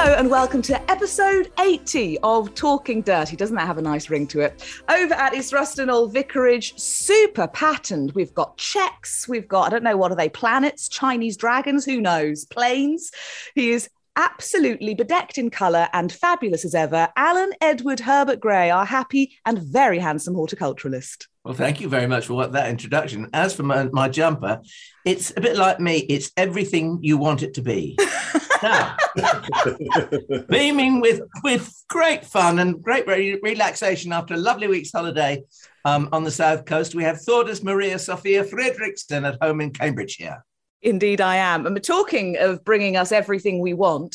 Hello and welcome to episode 80 of Talking Dirty. Doesn't that have a nice ring to it? Over at East Ruston Old Vicarage, super patterned. We've got checks, we've got, I don't know, what are they, planets, Chinese dragons, who knows, planes. He is absolutely bedecked in colour and fabulous as ever. Alan Edward Herbert Gray, our happy and very handsome horticulturalist. Well, thank you very much for what, that introduction. As for my, my jumper, it's a bit like me. It's everything you want it to be. now, beaming with with great fun and great re- relaxation after a lovely week's holiday um, on the south coast, we have Thordis Maria Sophia Fridriksson at home in Cambridgeshire. Indeed, I am. And we're talking of bringing us everything we want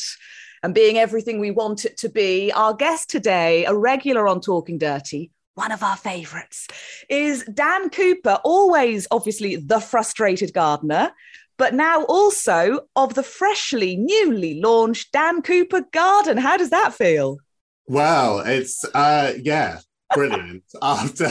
and being everything we want it to be. Our guest today, a regular on Talking Dirty, one of our favourites, is Dan Cooper, always obviously the frustrated gardener, but now also of the freshly, newly launched Dan Cooper Garden. How does that feel? Well, it's, uh, yeah, brilliant. After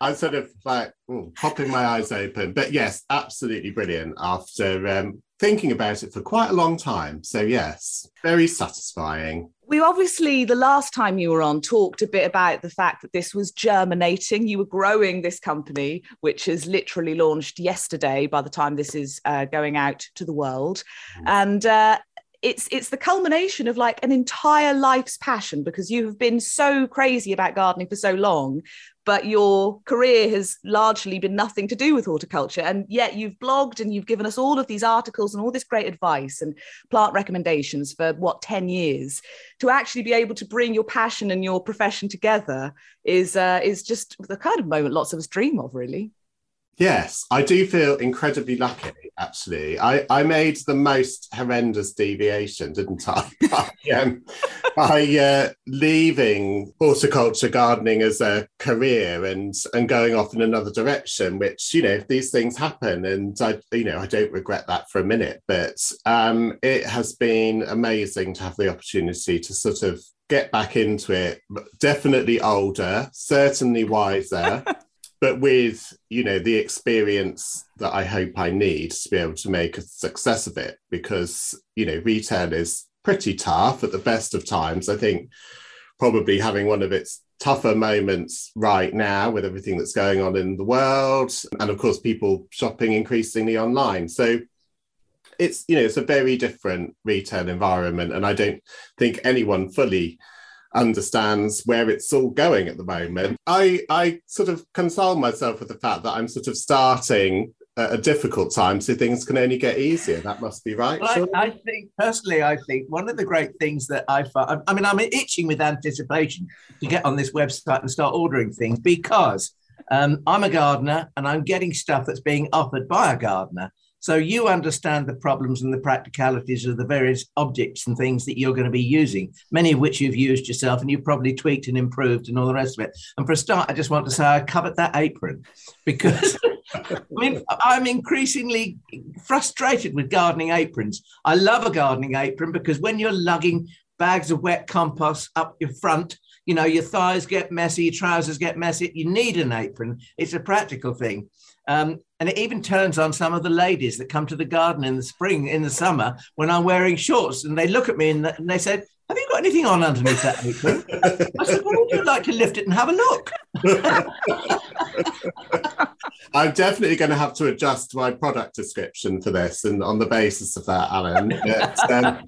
I'm sort of like ooh, popping my eyes open, but yes, absolutely brilliant. After um, thinking about it for quite a long time, so yes, very satisfying. We obviously, the last time you were on, talked a bit about the fact that this was germinating. You were growing this company, which has literally launched yesterday by the time this is uh, going out to the world. Mm. And uh, it's it's the culmination of like an entire life's passion because you have been so crazy about gardening for so long but your career has largely been nothing to do with horticulture. And yet you've blogged and you've given us all of these articles and all this great advice and plant recommendations for what 10 years. To actually be able to bring your passion and your profession together is uh, is just the kind of moment lots of us dream of really Yes, I do feel incredibly lucky, actually. I, I made the most horrendous deviation, didn't I? by, um, by uh, leaving horticulture gardening as a career and, and going off in another direction, which, you know, these things happen. And I, you know, I don't regret that for a minute, but um, it has been amazing to have the opportunity to sort of get back into it. Definitely older, certainly wiser but with you know the experience that I hope I need to be able to make a success of it because you know retail is pretty tough at the best of times. I think probably having one of its tougher moments right now with everything that's going on in the world and of course people shopping increasingly online. So it's you know it's a very different retail environment and I don't think anyone fully understands where it's all going at the moment. I, I sort of console myself with the fact that I'm sort of starting at a difficult time, so things can only get easier. That must be right. Well, I, I, think personally, I think one of the great things that I find, I mean, I'm itching with anticipation to get on this website and start ordering things because um, I'm a gardener and I'm getting stuff that's being offered by a gardener. So you understand the problems and the practicalities of the various objects and things that you're going to be using, many of which you've used yourself and you've probably tweaked and improved and all the rest of it. And for a start, I just want to say I covered that apron because I mean, I'm increasingly frustrated with gardening aprons. I love a gardening apron because when you're lugging bags of wet compost up your front, you know, your thighs get messy, your trousers get messy. You need an apron. It's a practical thing. Um, and it even turns on some of the ladies that come to the garden in the spring, in the summer, when I'm wearing shorts, and they look at me and, they said, "Have you got anything on underneath that apron?" I said, "Well, would you like to lift it and have a look?" I'm definitely going to have to adjust my product description for this, and on the basis of that, Alan. But, um...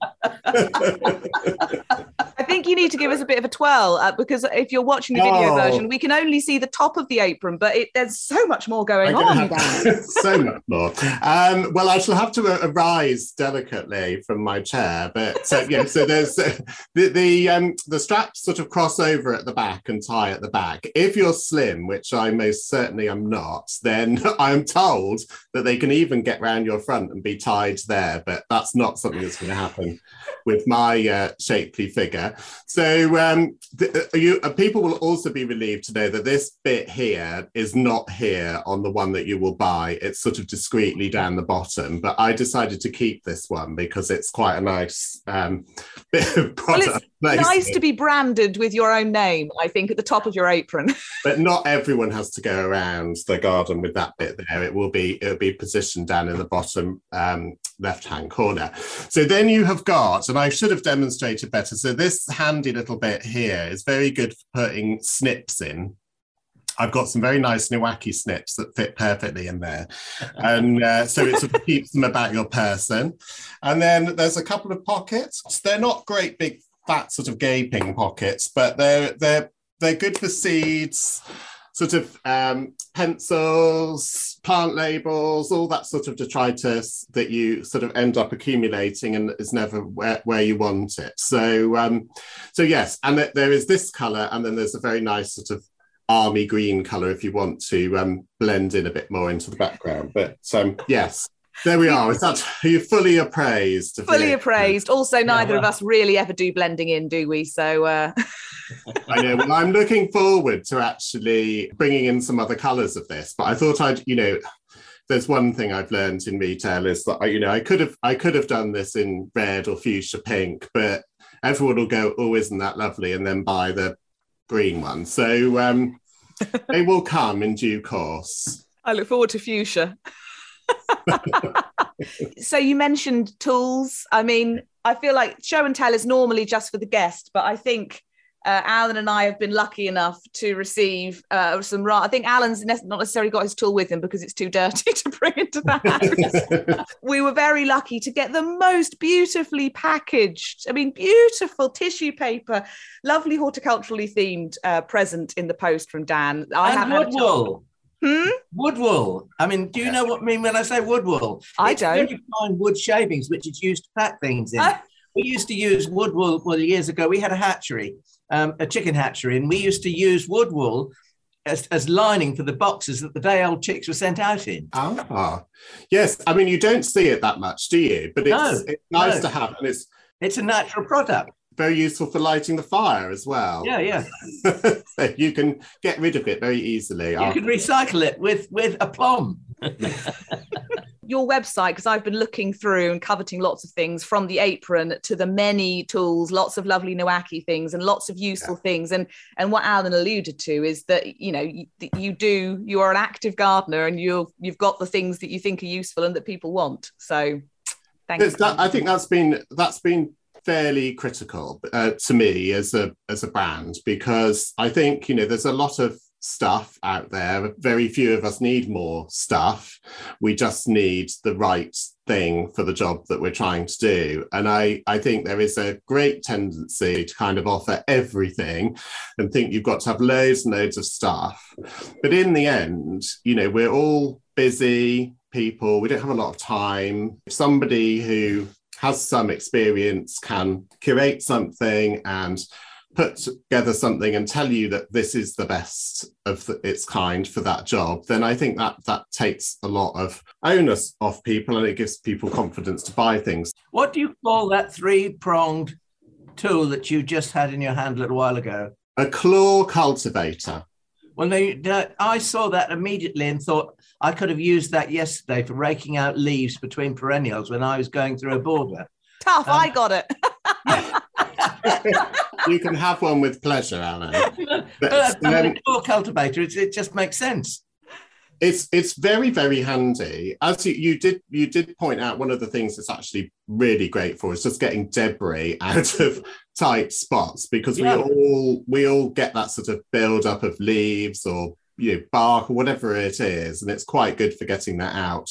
I think you need to give us a bit of a twirl uh, because if you're watching the video oh. version, we can only see the top of the apron, but it, there's so much more going on. so much more. Um, well, I shall have to uh, arise delicately from my chair, but uh, yeah. So there's uh, the the um, the straps sort of cross over at the back and tie at the back. If you're slim, which I most certainly am not, then I'm told that they can even get round your front and be tied there. But that's not something that's going to happen with my uh, shapely figure. So um, the, uh, you, uh, people will also be relieved to know that this bit here is not here on the one that you will buy. It's sort of discreetly down the bottom. But I decided to keep this one because it's quite a nice um, bit of product. Well, it's nice to be branded with your own name, I think, at the top of your apron. but not everyone has to go around the garden with that bit there. It will be it will be positioned down in the bottom um, left hand corner. So then you have got, and I should have demonstrated better. So this handy little bit here is very good for putting snips in. I've got some very nice Niwaki snips that fit perfectly in there. And uh, so it sort of keeps them about your person. And then there's a couple of pockets. They're not great big fat sort of gaping pockets, but they're they're they're good for seeds sort of um, pencils, plant labels, all that sort of detritus that you sort of end up accumulating and is never where, where you want it. So, um, so yes, and there is this color, and then there's a very nice sort of army green color if you want to um, blend in a bit more into the background. But um, yes, there we are. Is that you fully appraised? Fully appraised. Also, neither yeah, well. of us really ever do blending in, do we? So. Uh... I know. Well, I'm looking forward to actually bringing in some other colours of this. But I thought I'd, you know, there's one thing I've learned in retail is that you know I could have I could have done this in red or fuchsia pink, but everyone will go, oh, isn't that lovely, and then buy the green one. So um, they will come in due course. I look forward to fuchsia. so you mentioned tools. I mean, I feel like show and tell is normally just for the guest, but I think uh, Alan and I have been lucky enough to receive uh, some. Ra- I think Alan's not necessarily got his tool with him because it's too dirty to bring into the house. we were very lucky to get the most beautifully packaged. I mean, beautiful tissue paper, lovely horticulturally themed uh, present in the post from Dan. I and wood wool. Hmm? Wood wool. I mean, do you know what I mean when I say wood wool? I it's don't. Very fine wood shavings, which is used to pack things in. we used to use wood wool well, years ago. We had a hatchery, um, a chicken hatchery, and we used to use wood wool as, as lining for the boxes that the day old chicks were sent out in. Ah, yes. I mean, you don't see it that much, do you? But it's, no, it's nice no. to have, and it's it's a natural product very useful for lighting the fire as well. Yeah, yeah. so you can get rid of it very easily. You can recycle it with with aplomb. Your website, because I've been looking through and coveting lots of things from the apron to the many tools, lots of lovely Niwaki things and lots of useful yeah. things. And and what Alan alluded to is that you know you, you do you are an active gardener and you've you've got the things that you think are useful and that people want. So thank you. That, I think that's been that's been fairly critical uh, to me as a as a brand because I think you know there's a lot of stuff out there. Very few of us need more stuff. We just need the right thing for the job that we're trying to do. And I, I think there is a great tendency to kind of offer everything and think you've got to have loads and loads of stuff. But in the end, you know, we're all busy people. We don't have a lot of time. If Somebody who has some experience can curate something and put together something and tell you that this is the best of the, its kind for that job then i think that that takes a lot of onus off people and it gives people confidence to buy things what do you call that three pronged tool that you just had in your hand a little while ago a claw cultivator well they, i saw that immediately and thought I could have used that yesterday for raking out leaves between perennials when I was going through a border. Tough, um, I got it. you can have one with pleasure, Alan. But, but um, a cultivator, it, it just makes sense it's it's very very handy as you, you did you did point out one of the things that's actually really great for is just getting debris out of tight spots because yeah. we all we all get that sort of build up of leaves or you know, bark or whatever it is, and it's quite good for getting that out.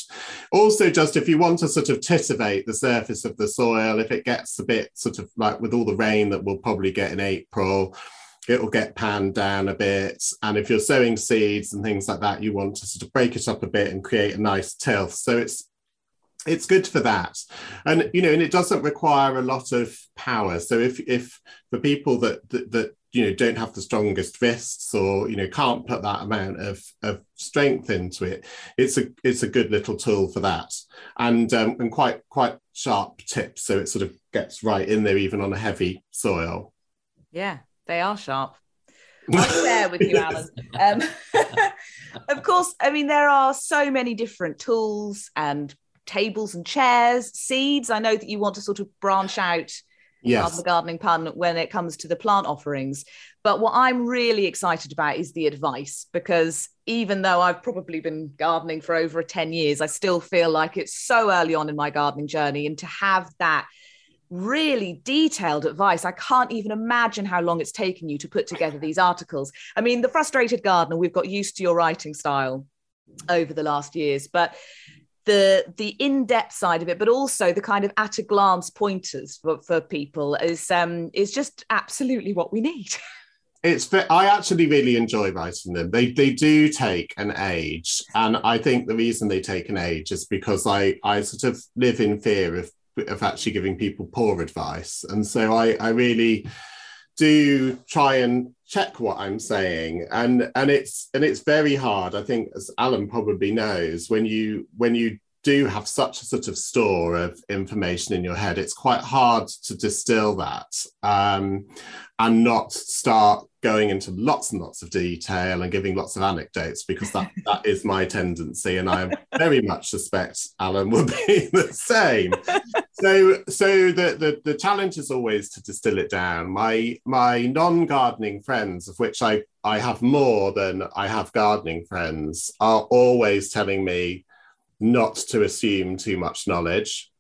Also, just if you want to sort of titivate the surface of the soil, if it gets a bit sort of like with all the rain that we'll probably get in April, it will get panned down a bit. And if you're sowing seeds and things like that, you want to sort of break it up a bit and create a nice tilth. So it's it's good for that and you know and it doesn't require a lot of power so if if for people that that, that you know don't have the strongest wrists or you know can't put that amount of, of strength into it it's a it's a good little tool for that and um, and quite quite sharp tips so it sort of gets right in there even on a heavy soil yeah they are sharp I'm there with you, Alan. Um, of course, I mean, there are so many different tools and tables and chairs, seeds. I know that you want to sort of branch out yes. the gardening pun when it comes to the plant offerings. But what I'm really excited about is the advice because even though I've probably been gardening for over 10 years, I still feel like it's so early on in my gardening journey. And to have that really detailed advice. I can't even imagine how long it's taken you to put together these articles. I mean, the frustrated gardener, we've got used to your writing style over the last years, but the the in-depth side of it, but also the kind of at a glance pointers for, for people is um is just absolutely what we need. It's I actually really enjoy writing them. They they do take an age, and I think the reason they take an age is because I I sort of live in fear of of actually giving people poor advice, and so I I really do try and check what I'm saying, and and it's and it's very hard. I think, as Alan probably knows, when you when you do have such a sort of store of information in your head, it's quite hard to distill that um, and not start going into lots and lots of detail and giving lots of anecdotes because that, that is my tendency. And I very much suspect Alan will be the same. So, so the, the, the challenge is always to distill it down. My, my non-gardening friends, of which I, I have more than I have gardening friends, are always telling me not to assume too much knowledge,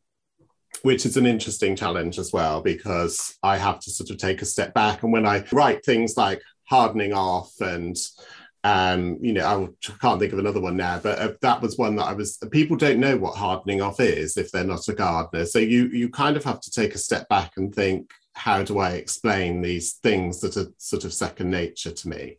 which is an interesting challenge as well, because I have to sort of take a step back. And when I write things like hardening off and um, you know, I can't think of another one now, but uh, that was one that I was. People don't know what hardening off is if they're not a gardener. So you you kind of have to take a step back and think, how do I explain these things that are sort of second nature to me?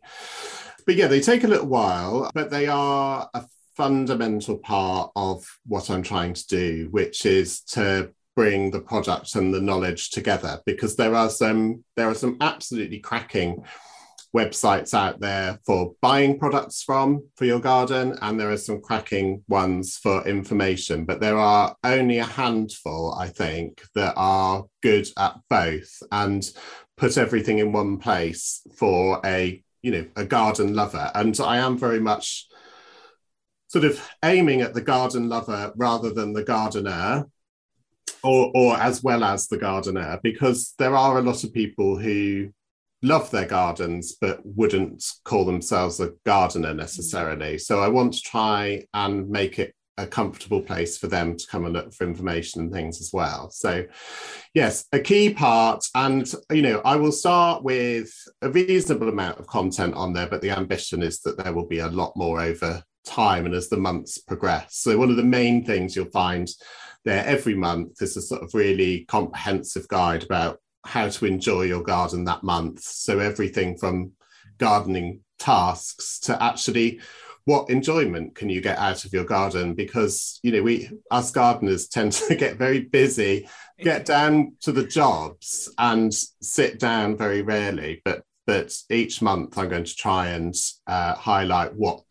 But yeah, they take a little while, but they are a fundamental part of what I'm trying to do, which is to bring the product and the knowledge together because there are some there are some absolutely cracking websites out there for buying products from for your garden and there are some cracking ones for information. But there are only a handful i think that are good at both and put everything in one place for a you know a garden lover. And i am very much sort of aiming at the garden lover rather than the gardener or or as well as the gardener because there are a lot of people who love their gardens but wouldn't call themselves a gardener mm. necessarily. So i want to try and make it a comfortable place for them to come and look for information and things as well. So yes a key part and you know i will start with a reasonable amount of content on there but the ambition is that there will be a lot more over time and as the months progress. So, one of the main things you'll find there every month is a sort of really comprehensive guide about how to enjoy your garden that month. So, everything from gardening tasks to actually what enjoyment can you get out of your garden because you know we us gardeners tend to get very busy get down to the jobs and sit down very rarely but but each month i'm going to try and uh, highlight what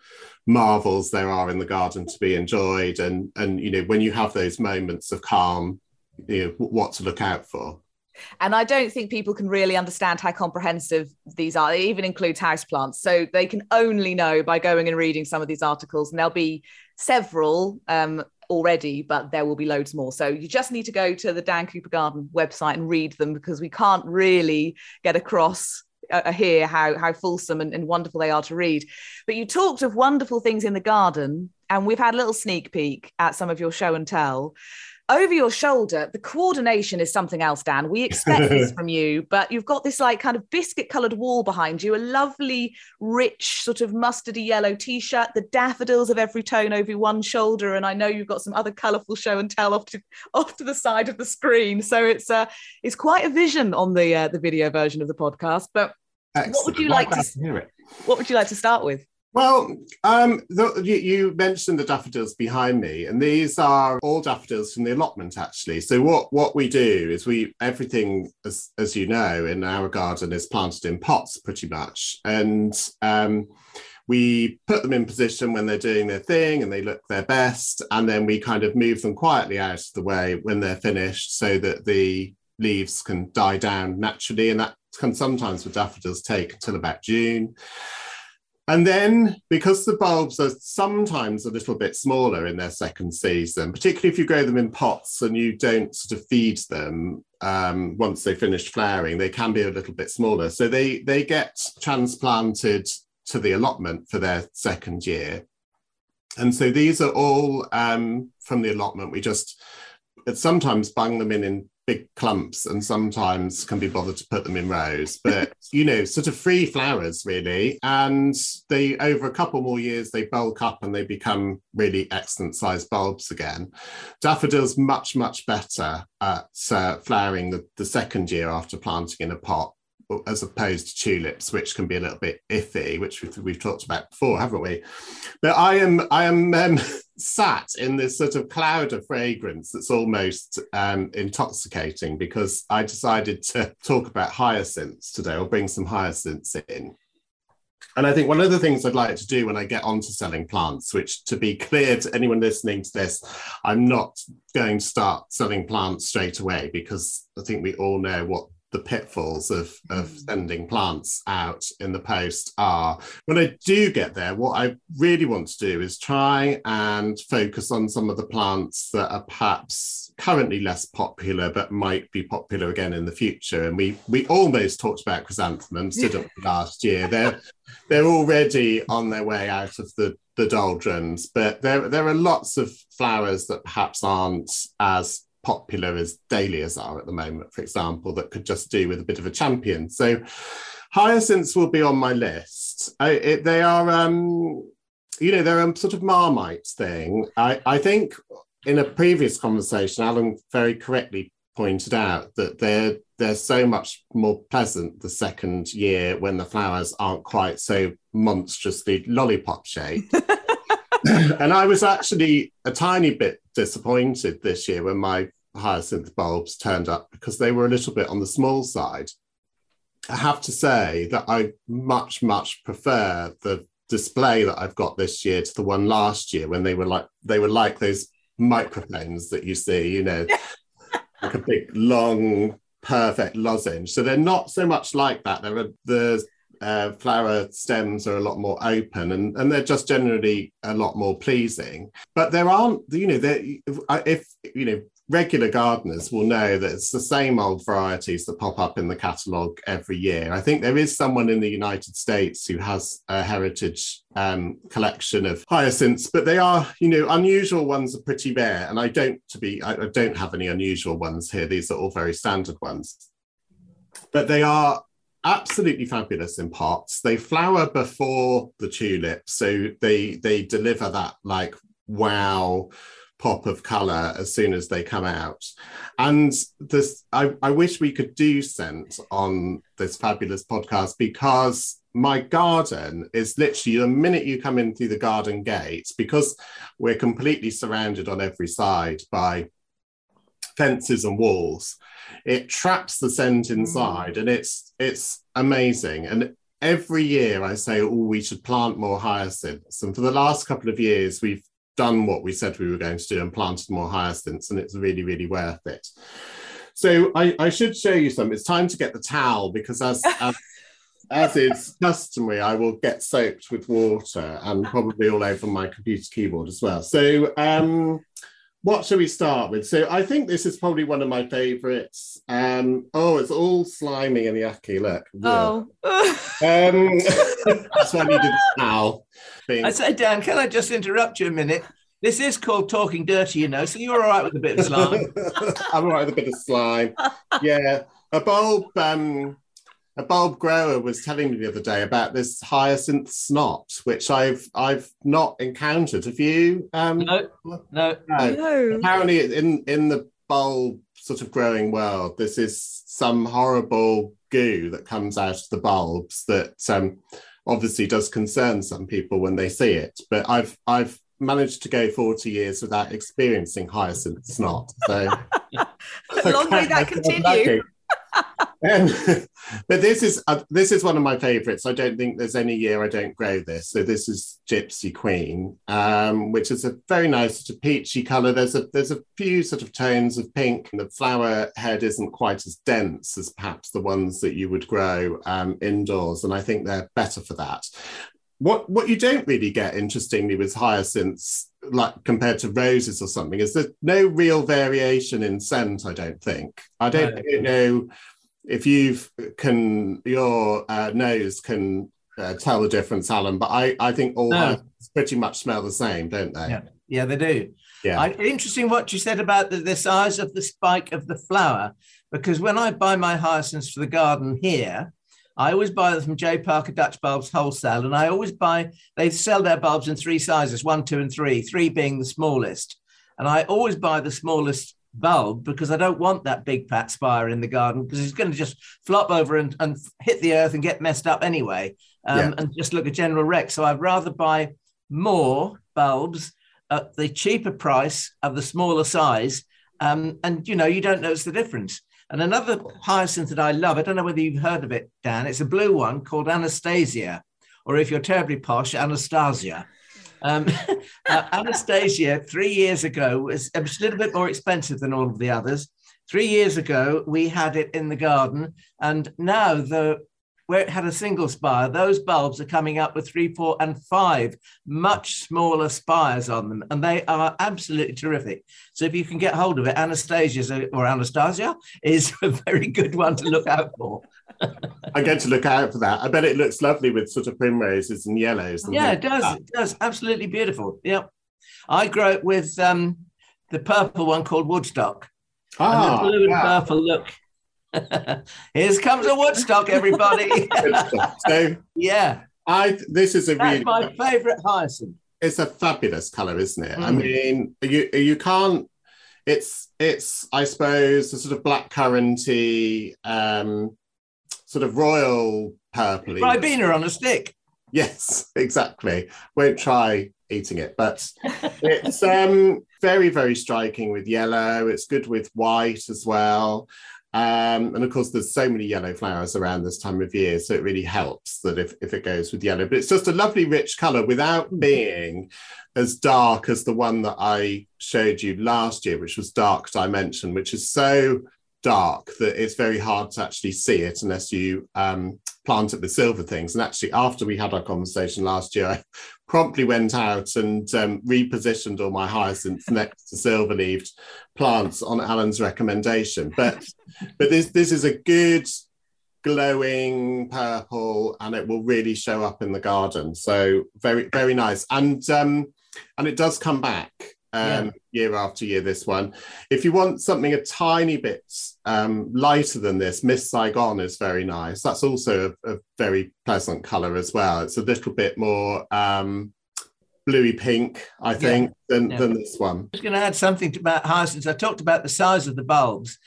marvels there are in the garden to be enjoyed and and you know when you have those moments of calm you know what to look out for and I don't think people can really understand how comprehensive these are. It even includes houseplants. So they can only know by going and reading some of these articles. And there'll be several um, already, but there will be loads more. So you just need to go to the Dan Cooper Garden website and read them because we can't really get across uh, hear how how fulsome and, and wonderful they are to read. But you talked of wonderful things in the garden, and we've had a little sneak peek at some of your show and tell over your shoulder, the coordination is something else, Dan. We expect this from you, but you've got this like kind of biscuit colored wall behind you, a lovely, rich, sort of mustardy yellow t shirt, the daffodils of every tone over one shoulder. And I know you've got some other colorful show and tell off to, off to the side of the screen. So it's, uh, it's quite a vision on the, uh, the video version of the podcast. But Excellent. what would you like to, to hear it? What would you like to start with? Well, um, the, you, you, mentioned the daffodils behind me, and these are all daffodils from the allotment, actually. So what what we do is we everything, as as you know, in our garden is planted in pots, pretty much, and um, we put them in position when they're doing their thing and they look their best, and then we kind of move them quietly out of the way when they're finished, so that the leaves can die down naturally, and that can sometimes with daffodils take until about June. And then, because the bulbs are sometimes a little bit smaller in their second season, particularly if you grow them in pots and you don't sort of feed them um, once they finish flowering, they can be a little bit smaller. So they they get transplanted to the allotment for their second year. And so these are all um, from the allotment. We just sometimes bung them in in big clumps and sometimes can be bothered to put them in rows. But you know sort of free flowers really. And they over a couple more years they bulk up and they become really excellent sized bulbs again. Daffodils much much better at uh, flowering the, the second year after planting in a pot as opposed to tulips, which can be a little bit iffy, which we've, we've talked about before, haven't we? But I am I am um, sat in this sort of cloud of fragrance that's almost um, intoxicating because I decided to talk about hyacinths today, or bring some hyacinths in. And I think one of the things I'd like to do when I get on to selling plants, which to be clear to anyone listening to this, I'm not going to start selling plants straight away because I think we all know what the pitfalls of, of mm. sending plants out in the post are. When I do get there, what I really want to do is try and focus on some of the plants that are perhaps currently less popular, but might be popular again in the future. And we we almost talked about chrysanthemums, didn't we, last year? They're they're already on their way out of the the doldrums, but there there are lots of flowers that perhaps aren't as popular as dahlias are at the moment, for example, that could just do with a bit of a champion. So hyacinths will be on my list. I, it, they are, um, you know, they're a sort of marmite thing. I, I think in a previous conversation, Alan very correctly pointed out that they're they're so much more pleasant the second year when the flowers aren't quite so monstrously lollipop shaped. and I was actually a tiny bit disappointed this year when my hyacinth bulbs turned up because they were a little bit on the small side. I have to say that I much, much prefer the display that I've got this year to the one last year when they were like they were like those microphones that you see, you know, like a big long perfect lozenge. So they're not so much like that. They're the uh, flower stems are a lot more open and, and they're just generally a lot more pleasing. But there aren't, you know, if, you know, regular gardeners will know that it's the same old varieties that pop up in the catalogue every year. I think there is someone in the United States who has a heritage um, collection of hyacinths, but they are, you know, unusual ones are pretty rare. And I don't to be, I, I don't have any unusual ones here. These are all very standard ones. But they are absolutely fabulous in pots. They flower before the tulip, so they they deliver that like wow pop of color as soon as they come out. And this, I, I wish we could do scent on this fabulous podcast because my garden is literally the minute you come in through the garden gate, because we're completely surrounded on every side by fences and walls it traps the scent mm. inside mm. and it's it's amazing and every year i say oh we should plant more hyacinths and for the last couple of years we've done what we said we were going to do and planted more hyacinths and it's really really worth it so i, I should show you some it's time to get the towel because as, as as is customary, I will get soaked with water and probably all over my computer keyboard as well. So, um, what should we start with? So I think this is probably one of my favorites. Um, oh, it's all slimy and yucky. Look. Oh. um, that's why I needed a towel. I say, Dan, can I just interrupt you a minute? This is called talking dirty, you know, so you're all right with a bit of slime. I'm all right with a bit of slime. Yeah. A bulb um, a bulb grower was telling me the other day about this hyacinth snot, which I've I've not encountered. Have you? Um, no, no, no. no. Apparently, in in the bulb sort of growing world, this is some horrible goo that comes out of the bulbs that um, obviously does concern some people when they see it. But I've I've managed to go 40 years without experiencing hyacinth snot. So long may that continue. um, but this is uh, this is one of my favourites. I don't think there's any year I don't grow this. So this is Gypsy Queen, um, which is a very nice sort of peachy colour. There's a there's a few sort of tones of pink. The flower head isn't quite as dense as perhaps the ones that you would grow um, indoors, and I think they're better for that. What what you don't really get, interestingly, with hyacinths, like compared to roses or something, is there's no real variation in scent. I don't think. I don't, I don't know if you can your uh, nose can uh, tell the difference, Alan. But I I think all no. pretty much smell the same, don't they? Yeah, yeah they do. Yeah. I, interesting what you said about the, the size of the spike of the flower, because when I buy my hyacinths for the garden here, I always buy them from J. Parker Dutch Bulbs Wholesale, and I always buy, they sell their bulbs in three sizes one, two, and three, three being the smallest. And I always buy the smallest bulb because I don't want that big fat spire in the garden because it's going to just flop over and, and hit the earth and get messed up anyway um, yeah. and just look a general wreck. So I'd rather buy more bulbs at the cheaper price of the smaller size. Um, and you know, you don't notice the difference. And another hyacinth that I love, I don't know whether you've heard of it, Dan, it's a blue one called Anastasia, or if you're terribly posh, Anastasia. Um, uh, Anastasia, three years ago, was, it was a little bit more expensive than all of the others. Three years ago, we had it in the garden, and now the where it had a single spire, those bulbs are coming up with three, four, and five much smaller spires on them, and they are absolutely terrific. So if you can get hold of it, Anastasia or Anastasia is a very good one to look out for. I'm going to look out for that. I bet it looks lovely with sort of primroses and yellows. And yeah, it does. It does. Absolutely beautiful. Yep. I grow it with um, the purple one called Woodstock. Ah, and the blue and wow. purple look. Here comes a Woodstock, everybody. so yeah, I this is a That's really my favourite hyacinth. It's a fabulous colour, isn't it? Mm. I mean, you you can't. It's it's I suppose the sort of black curranty um, sort of royal purple. Ribena on a stick. Yes, exactly. Won't try eating it, but it's um, very, very striking with yellow. It's good with white as well. Um, and of course, there's so many yellow flowers around this time of year, so it really helps that if, if it goes with yellow. But it's just a lovely, rich color without mm. being as dark as the one that I showed you last year, which was Dark Dimension, which is so dark that it's very hard to actually see it unless you um, plant it with silver things. And actually, after we had our conversation last year, I promptly went out and um, repositioned all my hyacinths next to silver leaved plants on Alan's recommendation. But but this this is a good glowing purple and it will really show up in the garden. So very very nice. And um, and it does come back um, yeah. year after year. This one, if you want something a tiny bit um, lighter than this, Miss Saigon is very nice. That's also a, a very pleasant color as well. It's a little bit more um, bluey pink, I think, yeah. Than, yeah. than this one. I was going to add something about hyacinths. I talked about the size of the bulbs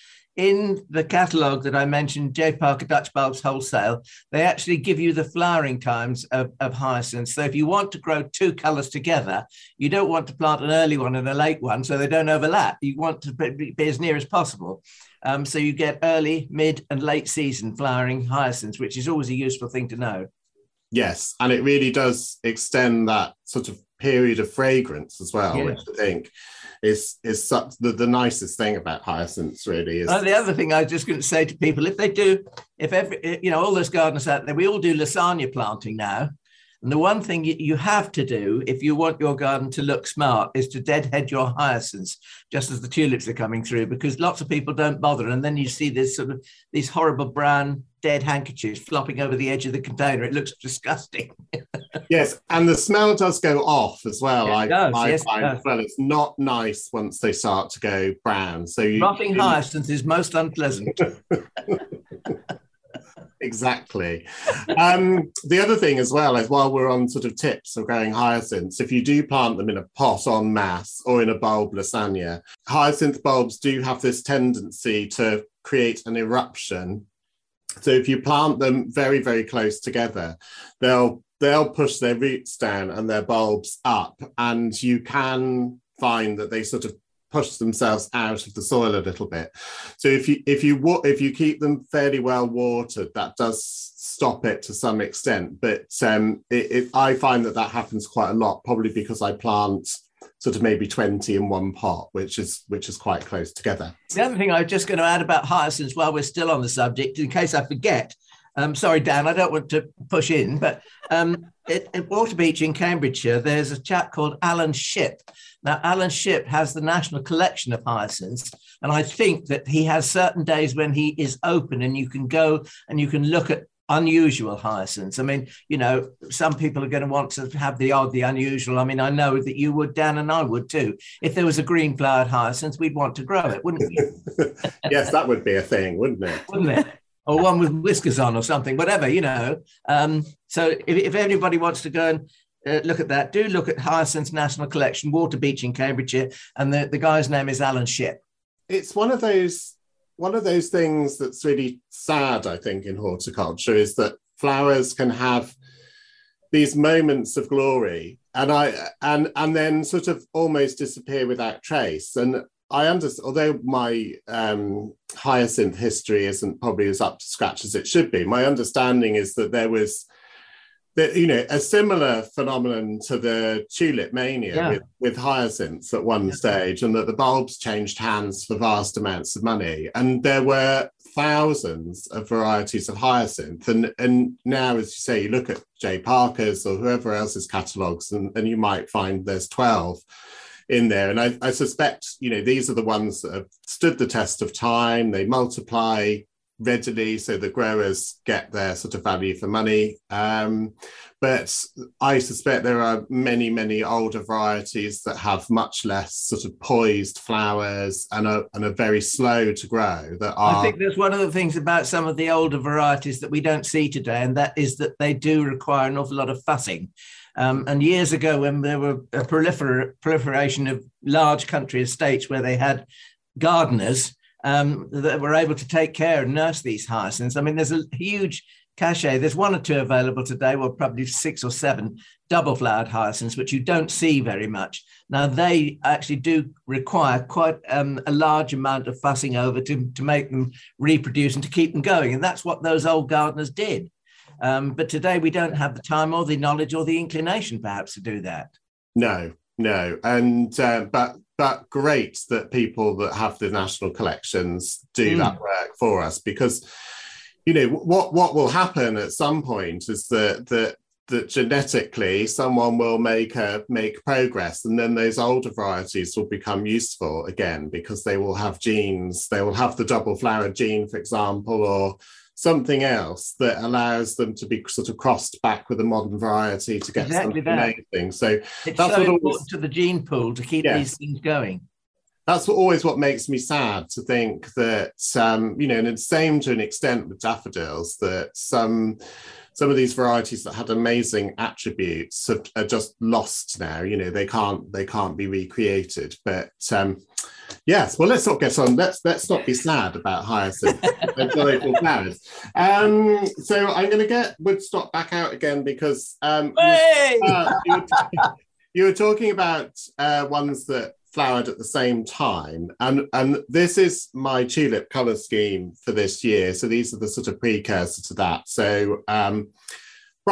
in the catalogue that I mentioned, J. Parker Dutch Bulbs Wholesale, they actually give you the flowering times of, of hyacinths. So if you want to grow two colours together, you don't want to plant an early one and a late one so they don't overlap. You want to be, be as near as possible. Um, so you get early, mid, and late season flowering hyacinths, which is always a useful thing to know. Yes, and it really does extend that sort of period of fragrance as well, yeah. which I think is is such the, the nicest thing about hyacinths really is uh, the other thing i was just going to say to people if they do if every you know all those gardeners out there we all do lasagna planting now and the one thing you have to do if you want your garden to look smart is to deadhead your hyacinths just as the tulips are coming through because lots of people don't bother. And then you see this sort of these horrible brown dead handkerchiefs flopping over the edge of the container. It looks disgusting. Yes and the smell does go off as well. I, does, I yes, find it well it's not nice once they start to go brown so you rotting hyacinth is most unpleasant exactly. Um, the other thing as well is while we're on sort of tips of growing hyacinths, if you do plant them in a pot en masse or in a bulb lasagna, hyacinth bulbs do have this tendency to create an eruption. So if you plant them very, very close together, they'll they'll push their roots down and their bulbs up, and you can find that they sort of push themselves out of the soil a little bit. So if you if you if you keep them fairly well watered, that does stop it to some extent. But um, it, it, I find that that happens quite a lot, probably because I plant sort of maybe 20 in one pot, which is which is quite close together. The other thing I was just going to add about hyacinths while we're still on the subject, in case I forget. Um, sorry, Dan, I don't want to push in, but um, at, at Waterbeach in Cambridgeshire, there's a chap called Alan Shipp. Now, Alan Shipp has the National Collection of Hyacinths, and I think that he has certain days when he is open and you can go and you can look at unusual hyacinths. I mean, you know, some people are going to want to have the odd, the unusual. I mean, I know that you would, Dan, and I would too. If there was a green flowered hyacinth, we'd want to grow it, wouldn't we? yes, that would be a thing, wouldn't it? wouldn't it? Or one with whiskers on or something, whatever, you know. Um, so if, if anybody wants to go and uh, look at that, do look at Hyacinth National Collection, Waterbeach in Cambridgeshire, and the, the guy's name is Alan Shipp. It's one of those one of those things that's really sad, I think, in horticulture is that flowers can have these moments of glory and I and and then sort of almost disappear without trace. And I understand, although my um, hyacinth history isn't probably as up to scratch as it should be, my understanding is that there was that you know a similar phenomenon to the tulip mania yeah. with, with hyacinths at one yeah. stage and that the bulbs changed hands for vast amounts of money and there were thousands of varieties of hyacinth and and now as you say you look at J Parker's or whoever else's catalogs and, and you might find there's 12 in there and I, I suspect you know these are the ones that have stood the test of time they multiply readily so the growers get their sort of value for money. Um, but I suspect there are many, many older varieties that have much less sort of poised flowers and are, and are very slow to grow. That are... I think there's one of the things about some of the older varieties that we don't see today, and that is that they do require an awful lot of fussing. Um, and years ago, when there were a prolifer- proliferation of large country estates where they had gardeners, um, that were able to take care and nurse these hyacinths. I mean, there's a huge cachet. There's one or two available today, well, probably six or seven double flowered hyacinths, which you don't see very much. Now, they actually do require quite um, a large amount of fussing over to, to make them reproduce and to keep them going. And that's what those old gardeners did. Um, but today we don't have the time or the knowledge or the inclination, perhaps, to do that. No, no. And, uh, but but great that people that have the national collections do mm. that work for us because you know what what will happen at some point is that that that genetically someone will make a make progress and then those older varieties will become useful again because they will have genes they will have the double flower gene for example or something else that allows them to be sort of crossed back with a modern variety to get exactly something that. amazing. So it's that's so what important always, to the gene pool to keep these things going. That's what, always what makes me sad to think that um, you know, and it's same to an extent with daffodils that some some of these varieties that had amazing attributes are, are just lost now. You know, they can't they can't be recreated. But um, Yes, well, let's not get on. Let's let's not be sad about hyacinth and flowers. Um, so I'm going to get Woodstock back out again because um, hey! uh, you, were t- you, were talking about uh, ones that flowered at the same time, and and this is my tulip color scheme for this year. So these are the sort of precursor to that. So. Um,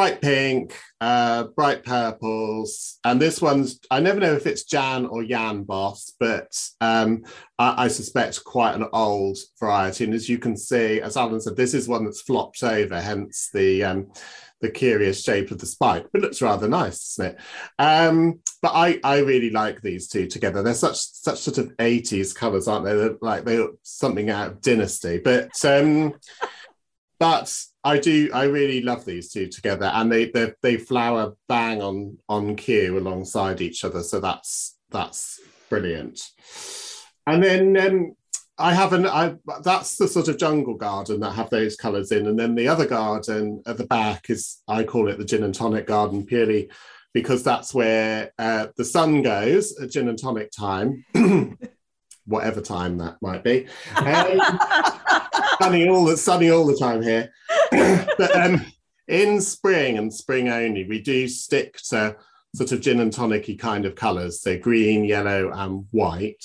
bright pink, uh, bright purples, and this one's I never know if it's Jan or Jan Bos, but um, I, I, suspect quite an old variety. And as you can see, as Alan said, this is one that's flopped over, hence the um, the curious shape of the spike, but looks rather nice, doesn't it? Um, but I, I really like these two together. They're such such sort of 80s colours, aren't they? They're like they're something out of Dynasty. But um, but I do. I really love these two together, and they they, they flower bang on on cue alongside each other. So that's that's brilliant. And then um, I have an. I that's the sort of jungle garden that have those colours in, and then the other garden at the back is I call it the gin and tonic garden purely because that's where uh, the sun goes at gin and tonic time. whatever time that might be. Um, sunny all the sunny all the time here. but um, in spring and spring only, we do stick to sort of gin and tonic kind of colours, so green, yellow, and white.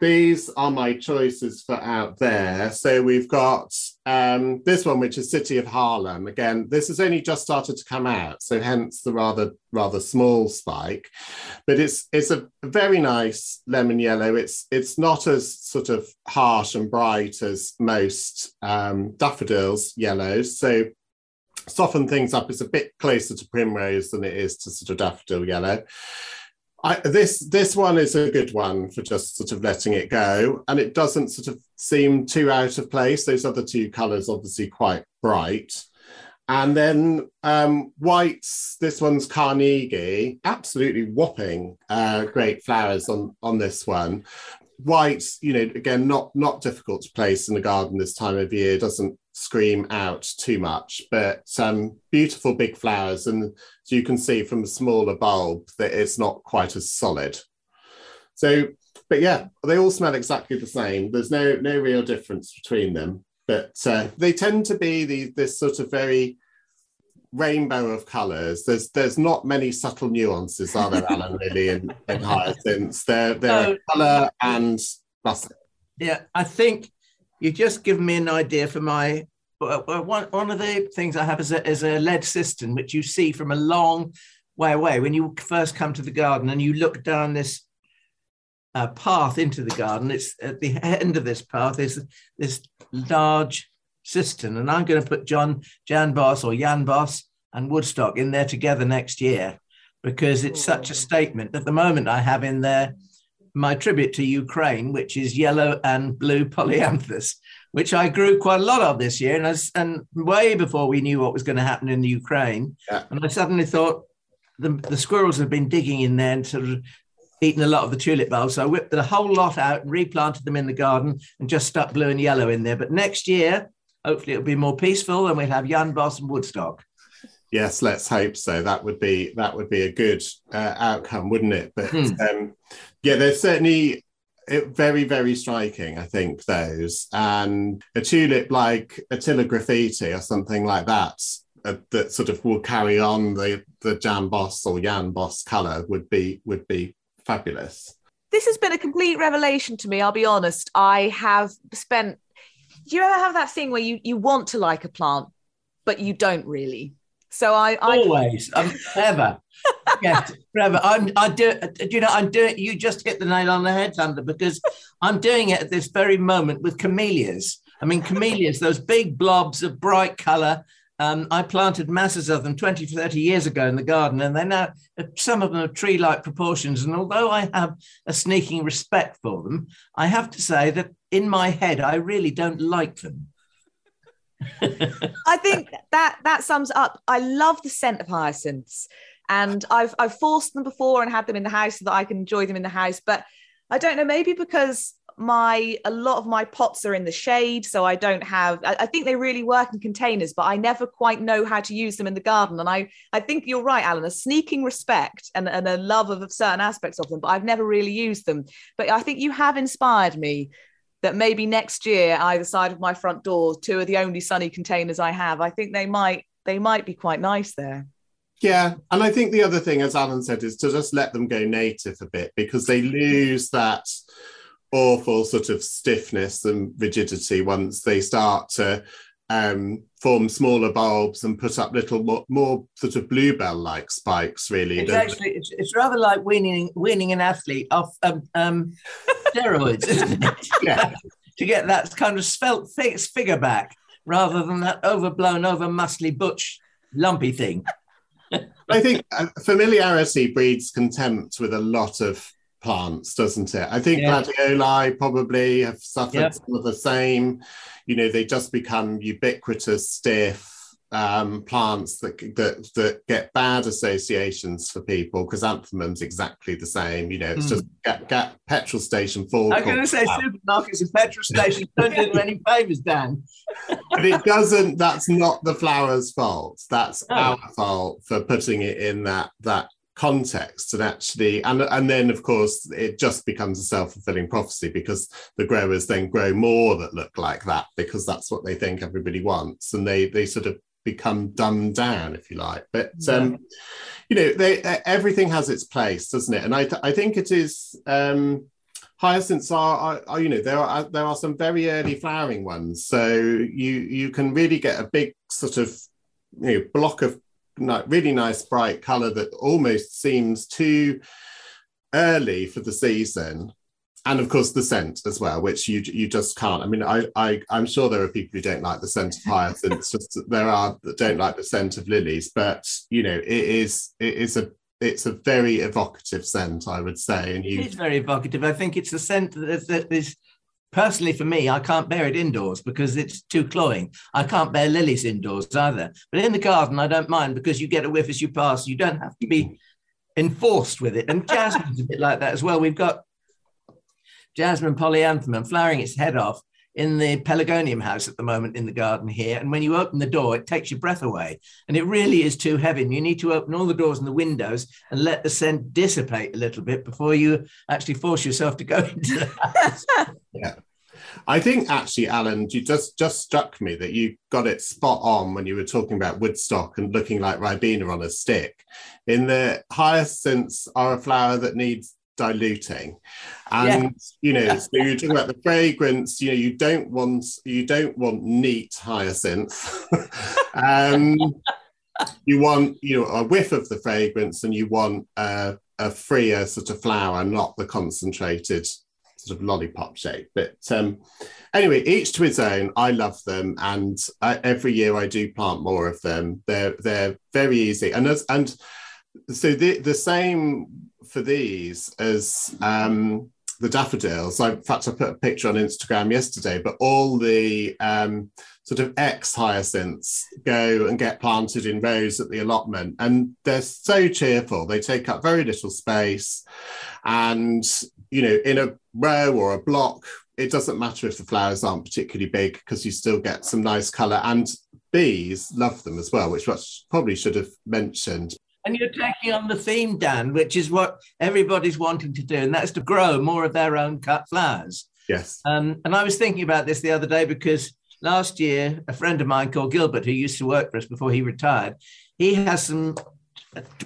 These are my choices for out there. So we've got um, this one, which is City of Haarlem. Again, this has only just started to come out, so hence the rather rather small spike. But it's it's a very nice lemon yellow. It's it's not as sort of harsh and bright as most um, daffodils yellows. So soften things up. It's a bit closer to primrose than it is to sort of daffodil yellow. I, this this one is a good one for just sort of letting it go, and it doesn't sort of seem too out of place. Those other two colours, obviously, quite bright. And then um, whites, this one's Carnegie, absolutely whopping uh, great flowers on, on this one. Whites, you know, again, not not difficult to place in the garden this time of year, doesn't scream out too much, but um, beautiful big flowers. And you can see from a smaller bulb that it's not quite as solid. So, but yeah, they all smell exactly the same. There's no no real difference between them, but uh, they tend to be the, this sort of very rainbow of colours. There's there's not many subtle nuances, are there, Alan? Really, in, in hyacinths, they're they're no. colour and that's it. Yeah, I think you've just given me an idea for my one, one of the things I have is a, is a lead cistern, which you see from a long way away when you first come to the garden and you look down this uh, path into the garden. It's at the end of this path is this large cistern, and I'm going to put John Jan Bos or Jan Bos and Woodstock in there together next year because it's such a statement. At the moment, I have in there my tribute to Ukraine, which is yellow and blue polyanthus, which I grew quite a lot of this year, and as, and way before we knew what was going to happen in the Ukraine. Yeah. And I suddenly thought the, the squirrels have been digging in there and sort of eaten a lot of the tulip bulbs. So I whipped the whole lot out and replanted them in the garden and just stuck blue and yellow in there. But next year, hopefully, it'll be more peaceful and we'll have Jan Bos and Woodstock. Yes, let's hope so. That would be that would be a good uh, outcome, wouldn't it? But hmm. um, yeah, there's certainly very very striking. I think those and a tulip like Attila graffiti or something like that uh, that sort of will carry on the the Jan Bos or Jan Bos color would be would be fabulous. This has been a complete revelation to me. I'll be honest. I have spent. Do you ever have that thing where you you want to like a plant, but you don't really? So I, I always, I'm ever, yes, forever. I'm, I do, do you know, I'm doing. You just hit the nail on the head, Thunder, because I'm doing it at this very moment with camellias. I mean, camellias, those big blobs of bright color. Um, I planted masses of them 20, 30 years ago in the garden, and they're now some of them are tree like proportions. And although I have a sneaking respect for them, I have to say that in my head, I really don't like them. I think that that sums up. I love the scent of hyacinths, and I've I've forced them before and had them in the house so that I can enjoy them in the house. But I don't know, maybe because my a lot of my pots are in the shade, so I don't have. I, I think they really work in containers, but I never quite know how to use them in the garden. And I I think you're right, Alan. A sneaking respect and, and a love of certain aspects of them, but I've never really used them. But I think you have inspired me that maybe next year either side of my front door two are the only sunny containers i have i think they might they might be quite nice there. Yeah and i think the other thing as alan said is to just let them go native a bit because they lose that awful sort of stiffness and rigidity once they start to um, form smaller bulbs and put up little more, more sort of bluebell-like spikes. Really, it's actually it's, it's, rather like weaning weaning an athlete off um, um, steroids, isn't it? yeah. to get that kind of svelte figure back, rather than that overblown, over muscly, butch, lumpy thing. I think uh, familiarity breeds contempt with a lot of plants, doesn't it? I think yeah. gladioli probably have suffered yep. some of the same. You know, they just become ubiquitous, stiff um, plants that, that that get bad associations for people. Chrysanthemum's exactly the same. You know, it's mm. just get, get petrol station full. I'm going to say supermarkets and petrol stations don't do any favors, Dan. but it doesn't. That's not the flower's fault. That's oh. our fault for putting it in that that context and actually and and then of course it just becomes a self-fulfilling prophecy because the growers then grow more that look like that because that's what they think everybody wants and they they sort of become dumbed down, if you like. But um, you know, they, everything has its place, doesn't it? And I, th- I think it is. Um, hyacinths are, are, are, you know, there are there are some very early flowering ones, so you you can really get a big sort of you know block of really nice bright color that almost seems too early for the season and of course the scent as well, which you you just can't. I mean, I, I I'm sure there are people who don't like the scent of hyacinths. just there are that don't like the scent of lilies, but you know, it is it is a it's a very evocative scent, I would say. And you, it's very evocative. I think it's a scent that, that is personally for me. I can't bear it indoors because it's too cloying. I can't bear lilies indoors either. But in the garden, I don't mind because you get a whiff as you pass. You don't have to be enforced with it. And jasmine's a bit like that as well. We've got jasmine polyanthemum flowering its head off in the pelargonium house at the moment in the garden here. And when you open the door, it takes your breath away. And it really is too heavy. And you need to open all the doors and the windows and let the scent dissipate a little bit before you actually force yourself to go into the house. yeah. I think actually, Alan, you just just struck me that you got it spot on when you were talking about Woodstock and looking like Ribena on a stick. In the hyacinths are a flower that needs diluting. And yeah. you know so you're talking about the fragrance you know you don't want you don't want neat hyacinth um you want you know a whiff of the fragrance and you want a, a freer sort of flower not the concentrated sort of lollipop shape. But um anyway each to his own. I love them and I, every year i do plant more of them. They're they're very easy. And as and so the the same for these as um, the daffodils. I, in fact, I put a picture on Instagram yesterday, but all the um, sort of ex hyacinths go and get planted in rows at the allotment, and they're so cheerful. They take up very little space, and you know, in a row or a block, it doesn't matter if the flowers aren't particularly big because you still get some nice color. And bees love them as well, which I probably should have mentioned. And you're taking on the theme, Dan, which is what everybody's wanting to do, and that's to grow more of their own cut flowers. Yes. Um, and I was thinking about this the other day because last year, a friend of mine called Gilbert, who used to work for us before he retired, he has some,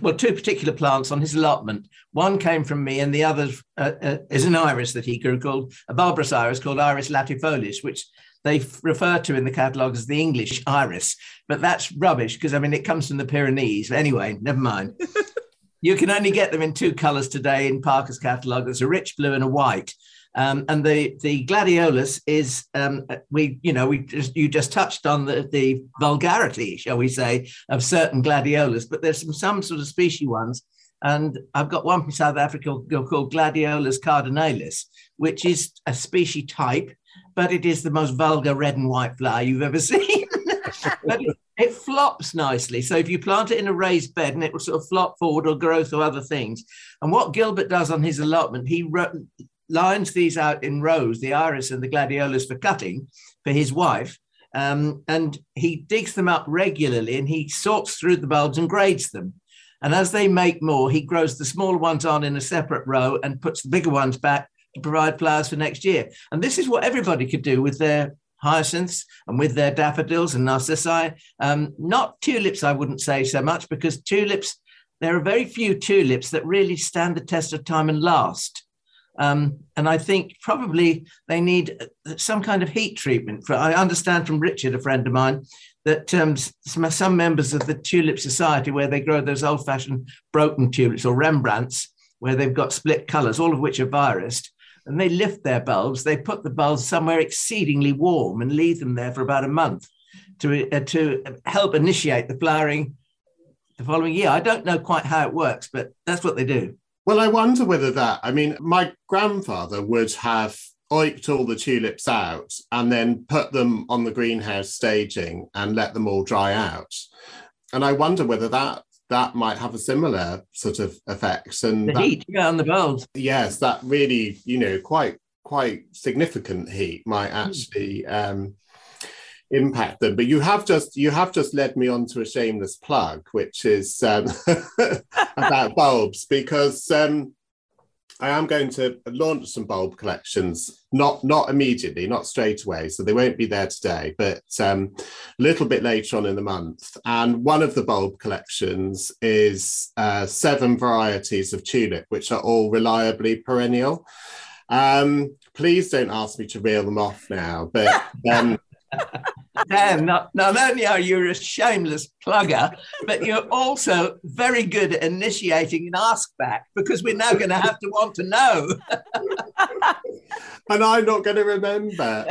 well, two particular plants on his allotment. One came from me, and the other uh, uh, is an iris that he grew called a bulbous iris called Iris latifolius, which they refer to in the catalogue as the English iris, but that's rubbish because I mean it comes from the Pyrenees. Anyway, never mind. you can only get them in two colours today in Parker's catalogue. There's a rich blue and a white. Um, and the the gladiolus is um, we you know we just you just touched on the the vulgarity shall we say of certain gladiolus, but there's some some sort of species ones, and I've got one from South Africa called Gladiolus cardinalis, which is a species type but it is the most vulgar red and white flower you've ever seen. but it, it, flops nicely. So if you plant it in a raised bed and it will sort of flop forward or grow through other things. And what Gilbert does on his allotment, he ro- lines these out in rows, the iris and the gladiolus for cutting for his wife. Um, and he digs them up regularly and he sorts through the bulbs and grades them. And as they make more, he grows the smaller ones on in a separate row and puts the bigger ones back to provide flowers for next year. And this is what everybody could do with their hyacinths and with their daffodils and narcissi. Um, not tulips, I wouldn't say so much, because tulips, there are very few tulips that really stand the test of time and last. Um, and I think probably they need some kind of heat treatment. For I understand from Richard, a friend of mine, that um, some, members of the Tulip Society, where they grow those old-fashioned broken tulips or Rembrandts, where they've got split colours, all of which are virused, and they lift their bulbs, they put the bulbs somewhere exceedingly warm and leave them there for about a month to, uh, to help initiate the flowering the following year. I don't know quite how it works, but that's what they do. Well, I wonder whether that, I mean, my grandfather would have oiked all the tulips out and then put them on the greenhouse staging and let them all dry out. And I wonder whether that that might have a similar sort of effect. And the that, heat yeah, on the bulbs. Yes, that really, you know, quite quite significant heat might hmm. actually um, impact them. But you have just you have just led me on to a shameless plug, which is um, about bulbs, because um, I am going to launch some bulb collections, not not immediately, not straight away, so they won't be there today, but um, a little bit later on in the month. And one of the bulb collections is uh, seven varieties of tulip, which are all reliably perennial. Um, please don't ask me to reel them off now, but um, Dan, not, not only are you a shameless plugger, but you're also very good at initiating an ask back because we're now going to have to want to know. and I'm not going to remember.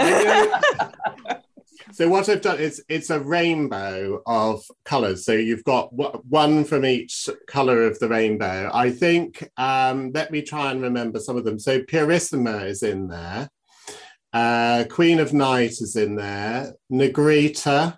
so what I've done is it's a rainbow of colours. So you've got one from each colour of the rainbow. I think. Um, let me try and remember some of them. So Purissima is in there. Uh, Queen of Night is in there. Negrita.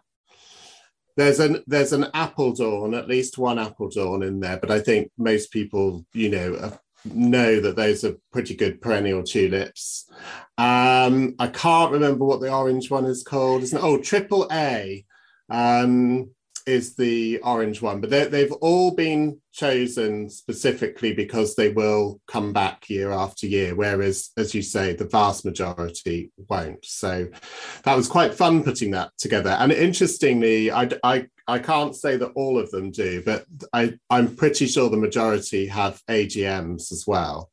There's an there's an Apeldoorn, at least one Apeldoorn in there, but I think most people, you know, uh, know that those are pretty good perennial tulips. Um, I can't remember what the orange one is called. Isn't it? Oh, Triple A. Um, is the orange one, but they've all been chosen specifically because they will come back year after year, whereas, as you say, the vast majority won't. So that was quite fun putting that together. And interestingly, I, I, I can't say that all of them do, but I, I'm pretty sure the majority have AGMs as well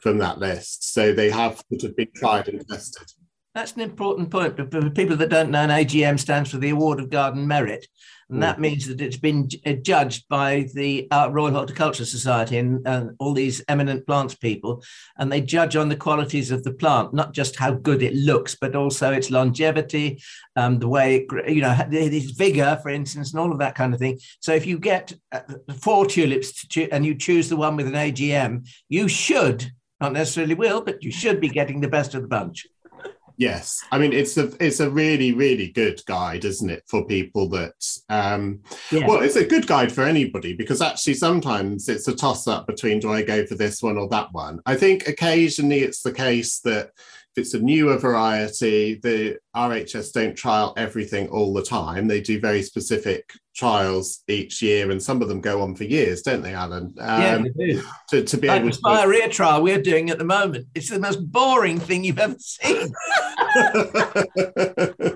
from that list. So they have sort of been tried and tested. That's an important point. For people that don't know, an AGM stands for the Award of Garden Merit. And that mm. means that it's been uh, judged by the uh, Royal Horticultural Society and uh, all these eminent plants people. And they judge on the qualities of the plant, not just how good it looks, but also its longevity, um, the way, it, you know, its vigor, for instance, and all of that kind of thing. So if you get uh, four tulips cho- and you choose the one with an AGM, you should, not necessarily will, but you should be getting the best of the bunch. Yes, I mean it's a it's a really really good guide, isn't it, for people that um, yeah. well, it's a good guide for anybody because actually sometimes it's a toss up between do I go for this one or that one. I think occasionally it's the case that if it's a newer variety, the RHS don't trial everything all the time. They do very specific trials each year, and some of them go on for years, don't they, Alan? Um, yeah, they do. To, to be like able the spirea to... trial we're doing at the moment. It's the most boring thing you've ever seen.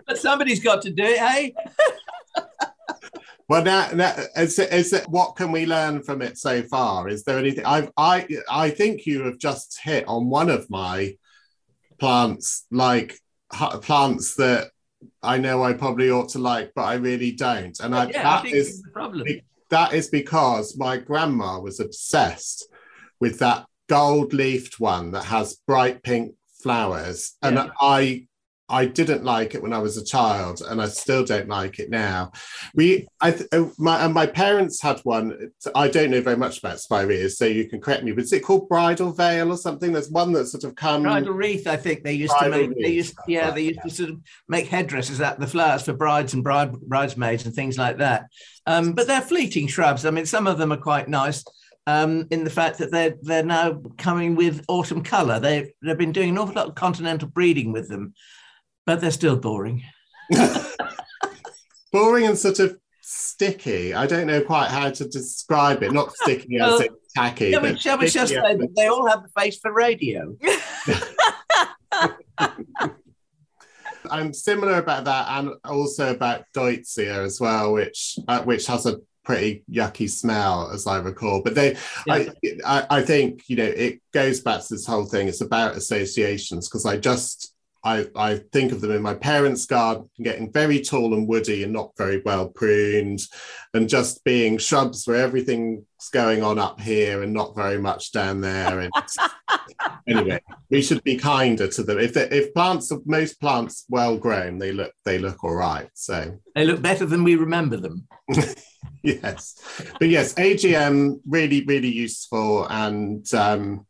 but somebody's got to do it, hey? Well, now, now is, it, is it, what can we learn from it so far? Is there anything? I I I think you have just hit on one of my plants like plants that I know I probably ought to like, but I really don't. And I, yeah, that I is the problem. That is because my grandma was obsessed with that gold leafed one that has bright pink flowers, and yeah. I I didn't like it when I was a child, and I still don't like it now. We, I, uh, my, and my parents had one. I don't know very much about spireas, so you can correct me. But is it called bridal veil or something? There's one that sort of comes. Bridal wreath, I think they used to make. Wreath. They used, yeah, they used to sort of make headdresses out of the flowers for brides and bride, bridesmaids and things like that. Um, but they're fleeting shrubs. I mean, some of them are quite nice. Um, in the fact that they're they're now coming with autumn colour. They they've been doing an awful lot of continental breeding with them, but they're still boring. boring and sort of sticky. I don't know quite how to describe it. Not sticky as in tacky. Shall we, shall we just say that they all have the face for radio? I'm similar about that, and also about Deutzia as well, which uh, which has a pretty yucky smell, as I recall. But they, yeah. I, I, I think you know, it goes back to this whole thing. It's about associations because I just I, I think of them in my parents' garden getting very tall and woody and not very well pruned, and just being shrubs where everything's going on up here and not very much down there. And anyway, we should be kinder to them. If if plants, most plants well grown, they look they look all right. So they look better than we remember them. yes, but yes, AGM really really useful and. Um,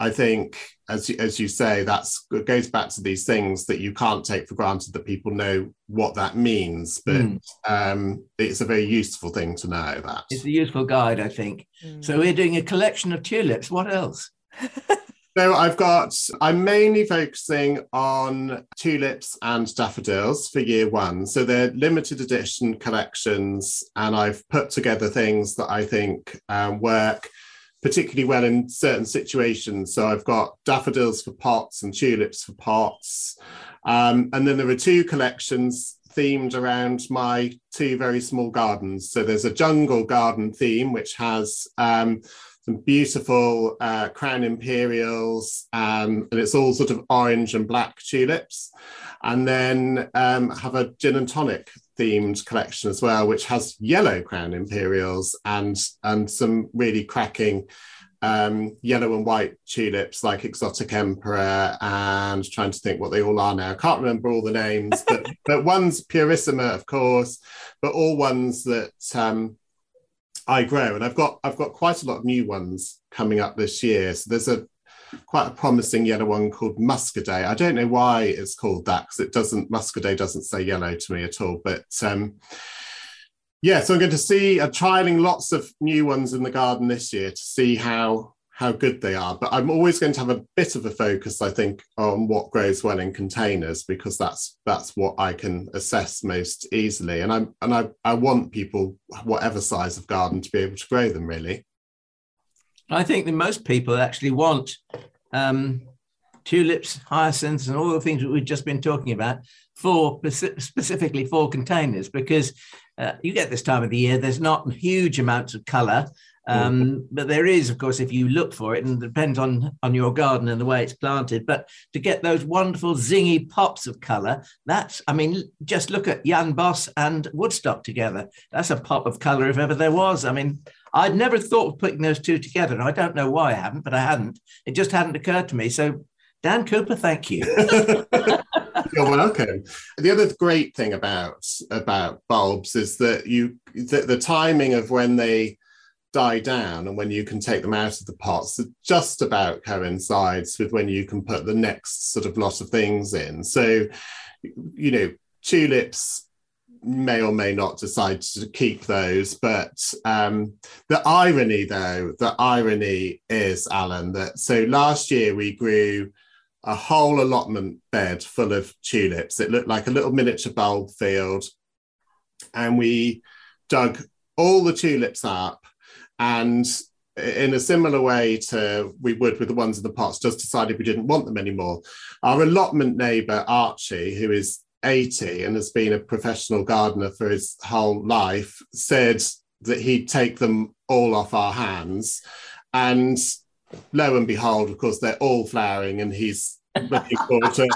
I think, as you, as you say, that's it goes back to these things that you can't take for granted that people know what that means, but mm. um, it's a very useful thing to know. That it's a useful guide, I think. Mm. So we're doing a collection of tulips. What else? So I've got, I'm mainly focusing on tulips and daffodils for year one. So they're limited edition collections, and I've put together things that I think um, work particularly well in certain situations. So I've got daffodils for pots and tulips for pots. Um, and then there are two collections themed around my two very small gardens. So there's a jungle garden theme, which has um, some beautiful uh, crown imperials, um, and it's all sort of orange and black tulips. And then um, have a gin and tonic themed collection as well, which has yellow crown imperials and and some really cracking um, yellow and white tulips like Exotic Emperor and trying to think what they all are now. I can't remember all the names, but but one's Purissima, of course, but all ones that um, I grow. And I've got I've got quite a lot of new ones coming up this year. So there's a quite a promising yellow one called Muscadet. I don't know why it's called that because it doesn't Muscadet doesn't say yellow to me at all, but um, yeah, so I'm going to see, I'm trialing lots of new ones in the garden this year to see how how good they are. But I'm always going to have a bit of a focus, I think, on what grows well in containers because that's that's what I can assess most easily. And I'm and I, I want people, whatever size of garden, to be able to grow them really. I think that most people actually want um, tulips, hyacinths, and all the things that we've just been talking about for specifically for containers because uh, you get this time of the year, there's not huge amounts of color. Um, but there is, of course, if you look for it, and it depends on on your garden and the way it's planted. But to get those wonderful zingy pops of colour, that's, I mean, just look at Jan Bos and Woodstock together. That's a pop of colour if ever there was. I mean, I'd never thought of putting those two together. I don't know why I haven't, but I hadn't. It just hadn't occurred to me. So, Dan Cooper, thank you. You're welcome. The other great thing about about bulbs is that you the, the timing of when they die down and when you can take them out of the pots just about coincides with when you can put the next sort of lot of things in. So, you know, tulips may or may not decide to keep those. But um, the irony, though, the irony is, Alan, that so last year we grew a whole allotment bed full of tulips. It looked like a little miniature bulb field. And we dug all the tulips up and in a similar way to we would with the ones in the pots, just decided we didn't want them anymore. Our allotment neighbour, Archie, who is 80 and has been a professional gardener for his whole life, said that he'd take them all off our hands. And lo and behold, of course, they're all flowering, and he's looking forward to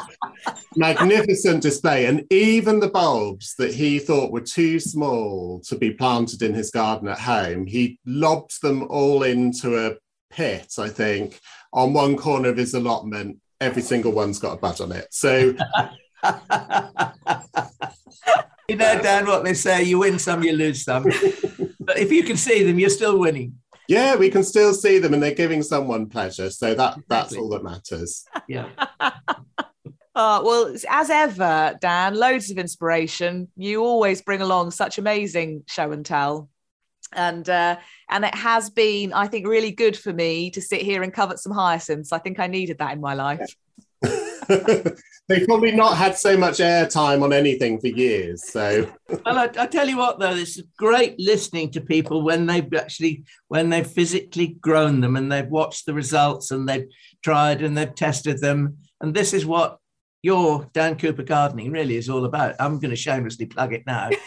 magnificent display. And even the bulbs that he thought were too small to be planted in his garden at home, he lobbed them all into a pit, I think, on one corner of his allotment. Every single one's got a bud on it. So you know, Dan, what they say: you win some, you lose some. but if you can see them, you're still winning. Yeah, we can still see them and they're giving someone pleasure. So that that's all that matters. Yeah. Uh, well, as ever, Dan, loads of inspiration. You always bring along such amazing show and tell. And uh, and it has been, I think, really good for me to sit here and covet some hyacinths. I think I needed that in my life. They've probably not had so much airtime on anything for years. So, well, I, I, tell you what, though, it's great listening to people when they've actually when they've physically grown them and they've watched the results and they've tried and they've tested them. And this is what your Dan Cooper gardening really is all about. I'm going to shamelessly plug it now.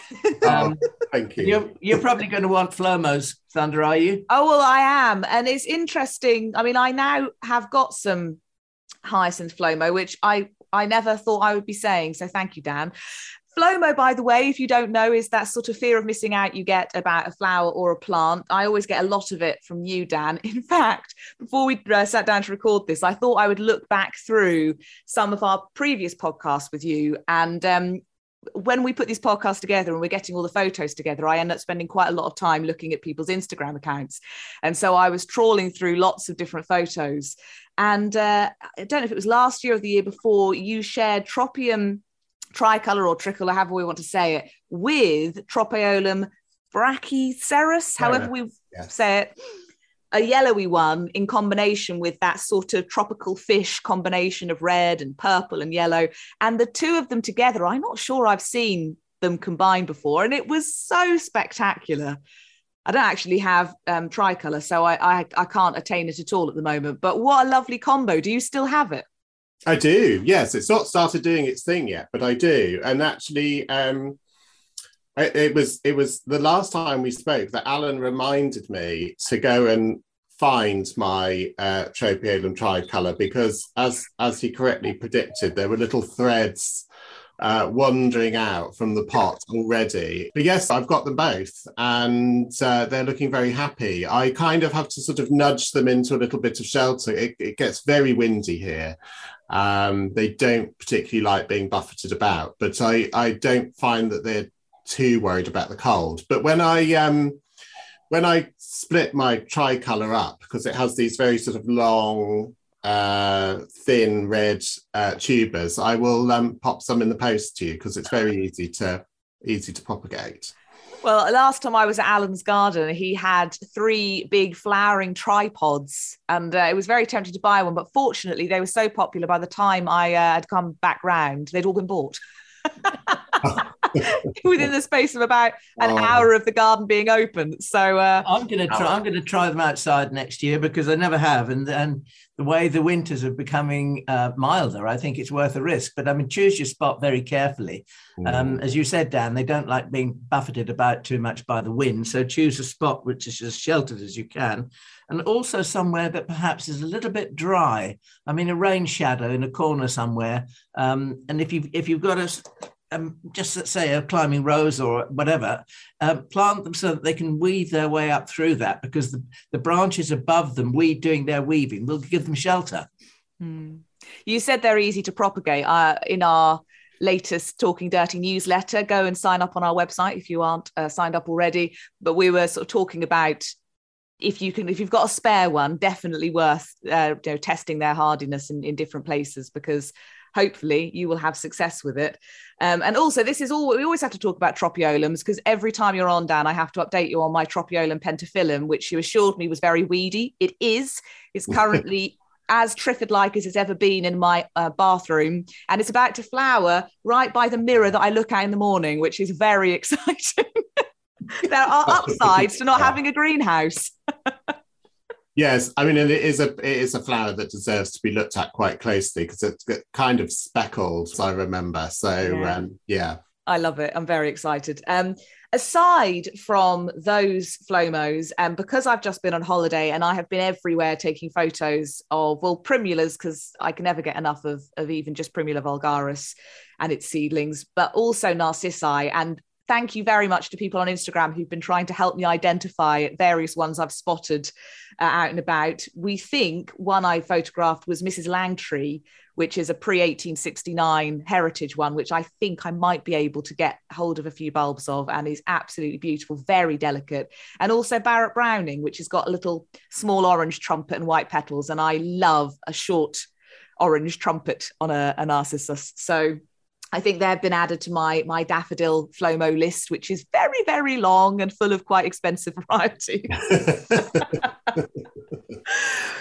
Um, oh, thank you. You're, you're, probably going to want Flomo's Thunder, are you? Oh well, I am, and it's interesting. I mean, I now have got some hyacinth flomo, which I I never thought I would be saying. So thank you, Dan. Flomo, by the way, if you don't know, is that sort of fear of missing out you get about a flower or a plant. I always get a lot of it from you, Dan. In fact, before we uh, sat down to record this, I thought I would look back through some of our previous podcasts with you. And um, when we put these podcasts together and we're getting all the photos together, I end up spending quite a lot of time looking at people's Instagram accounts. And so I was trawling through lots of different photos. And uh, I don't know if it was last year or the year before, you shared Tropaeolum tricolor or tricolor, however we want to say it, with Tropaeolum brachyceros, however we yes. say it a yellowy one in combination with that sort of tropical fish combination of red and purple and yellow. And the two of them together, I'm not sure I've seen them combined before. And it was so spectacular. I don't actually have um, tricolour, so I, I I can't attain it at all at the moment. But what a lovely combo! Do you still have it? I do. Yes, it's not started doing its thing yet, but I do. And actually, um, it, it was it was the last time we spoke that Alan reminded me to go and find my uh, tropaeolum tricolour because, as as he correctly predicted, there were little threads uh, wandering out from the pot already. But yes, I've got them both, and uh, they're looking very happy. I kind of have to sort of nudge them into a little bit of shelter. It, it gets very windy here. Um, they don't particularly like being buffeted about, but I, I don't find that they're too worried about the cold. But when I um, when I split my tricolour up because it has these very sort of long, uh, thin red uh, tubers, I will um, pop some in the post to you because it's very easy to easy to propagate. Well, last time I was at Alan's garden, he had three big flowering tripods, and uh, it was very tempting to buy one. But fortunately, they were so popular by the time I uh, had come back round, they'd all been bought. within the space of about an oh. hour of the garden being open. So uh, I'm going to try. I'm going to try them outside next year because I never have, and and the way the winters are becoming uh, milder, I think it's worth a risk. But I mean, choose your spot very carefully. Mm. Um, as you said, Dan, they don't like being buffeted about too much by the wind, so choose a spot which is as sheltered as you can. And also somewhere that perhaps is a little bit dry. I mean, a rain shadow in a corner somewhere. Um, and if you if you've got a um, just let's say a climbing rose or whatever, uh, plant them so that they can weave their way up through that because the, the branches above them, we doing their weaving, will give them shelter. Hmm. You said they're easy to propagate. Uh, in our latest Talking Dirty newsletter, go and sign up on our website if you aren't uh, signed up already. But we were sort of talking about if you can if you've got a spare one definitely worth uh, you know testing their hardiness in, in different places because hopefully you will have success with it. Um, and also, this is all we always have to talk about tropaeolums because every time you're on, Dan, I have to update you on my tropaeolum pentaphyllum, which you assured me was very weedy. It is. It's currently as triffid like as it's ever been in my uh, bathroom. And it's about to flower right by the mirror that I look at in the morning, which is very exciting. there are upsides to not having a greenhouse. Yes, I mean, it is a it is a flower that deserves to be looked at quite closely because it's kind of speckled. I remember. So yeah. Um, yeah. I love it. I'm very excited. Um, aside from those flomos, and um, because I've just been on holiday and I have been everywhere taking photos of well primulas because I can never get enough of of even just Primula vulgaris and its seedlings, but also narcissi and thank you very much to people on Instagram who've been trying to help me identify various ones I've spotted uh, out and about. We think one I photographed was Mrs. Langtry, which is a pre 1869 heritage one, which I think I might be able to get hold of a few bulbs of and is absolutely beautiful, very delicate. And also Barrett Browning, which has got a little small orange trumpet and white petals. And I love a short orange trumpet on a, a narcissus. So I think they've been added to my my daffodil Flomo list, which is very very long and full of quite expensive varieties.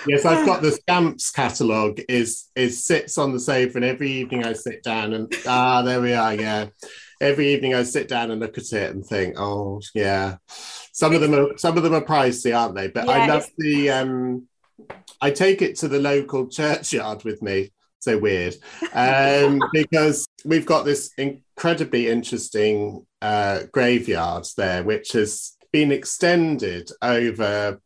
yes, I've got the Scamps catalogue. Is is sits on the sofa, and every evening I sit down and ah, there we are. Yeah, every evening I sit down and look at it and think, oh yeah, some of them are some of them are pricey, aren't they? But yeah, I love the. um I take it to the local churchyard with me so weird um, because we've got this incredibly interesting uh, graveyard there, which has been extended over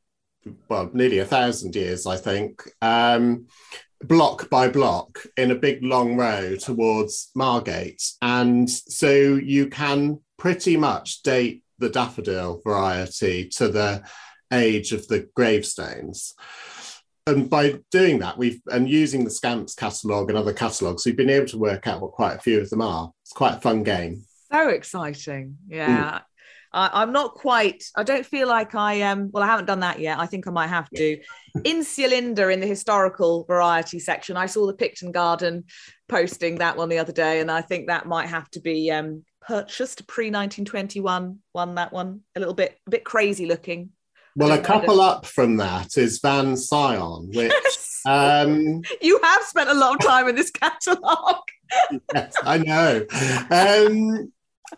well nearly a thousand years, I think. Um, block by block in a big long row towards Margate. And so you can pretty much date the daffodil variety to the age of the gravestones and by doing that, we've and using the Scamps catalogue and other catalogues, we've been able to work out what quite a few of them are. It's quite a fun game. So exciting, yeah. Mm. I, am not quite. I don't feel like I am. Um, well, I haven't done that yet. I think I might have to. in Cylinder, in the historical variety section, I saw the Picton Garden posting that one the other day, and I think that might have to be um, purchased pre 1921. One that one a little bit a bit crazy looking. Well, a couple up from that is Van Sion, which yes. um, you have spent a lot of time in this catalogue. yes, I know. Um,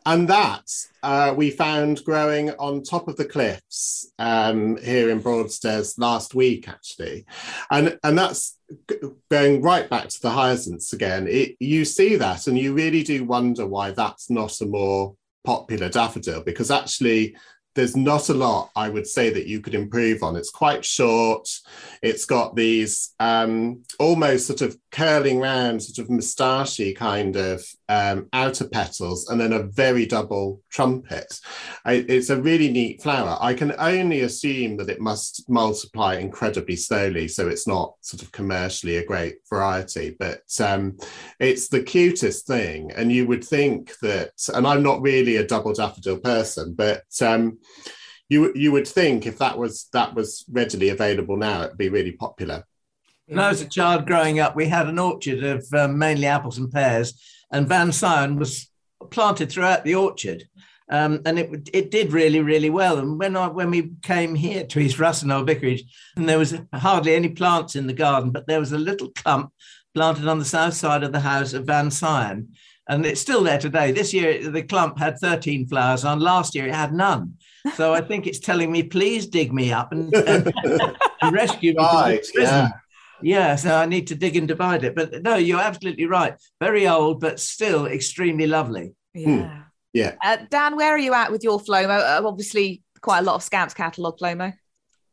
and that uh, we found growing on top of the cliffs um, here in Broadstairs last week, actually, and and that's going right back to the hyacinths again. It, you see that, and you really do wonder why that's not a more popular daffodil because actually there's not a lot I would say that you could improve on. It's quite short. It's got these um, almost sort of curling round, sort of moustachy kind of um, outer petals, and then a very double trumpet. I, it's a really neat flower. I can only assume that it must multiply incredibly slowly, so it's not sort of commercially a great variety. But um, it's the cutest thing, and you would think that. And I'm not really a double daffodil person, but um, you you would think if that was that was readily available now, it'd be really popular. When I was a child growing up, we had an orchard of um, mainly apples and pears, and Van Sion was planted throughout the orchard. Um, and it it did really really well. And when I when we came here to East Ruston Old Vicarage, and there was hardly any plants in the garden, but there was a little clump planted on the south side of the house of Van Sion, and it's still there today. This year the clump had 13 flowers on. Last year it had none. So I think it's telling me, please dig me up and, and, and rescue me. Right, yeah. Yeah, so I need to dig and divide it. But no, you're absolutely right. Very old, but still extremely lovely. Yeah. Yeah. Uh, Dan, where are you at with your Flomo? Uh, obviously, quite a lot of Scamps catalogue Flomo.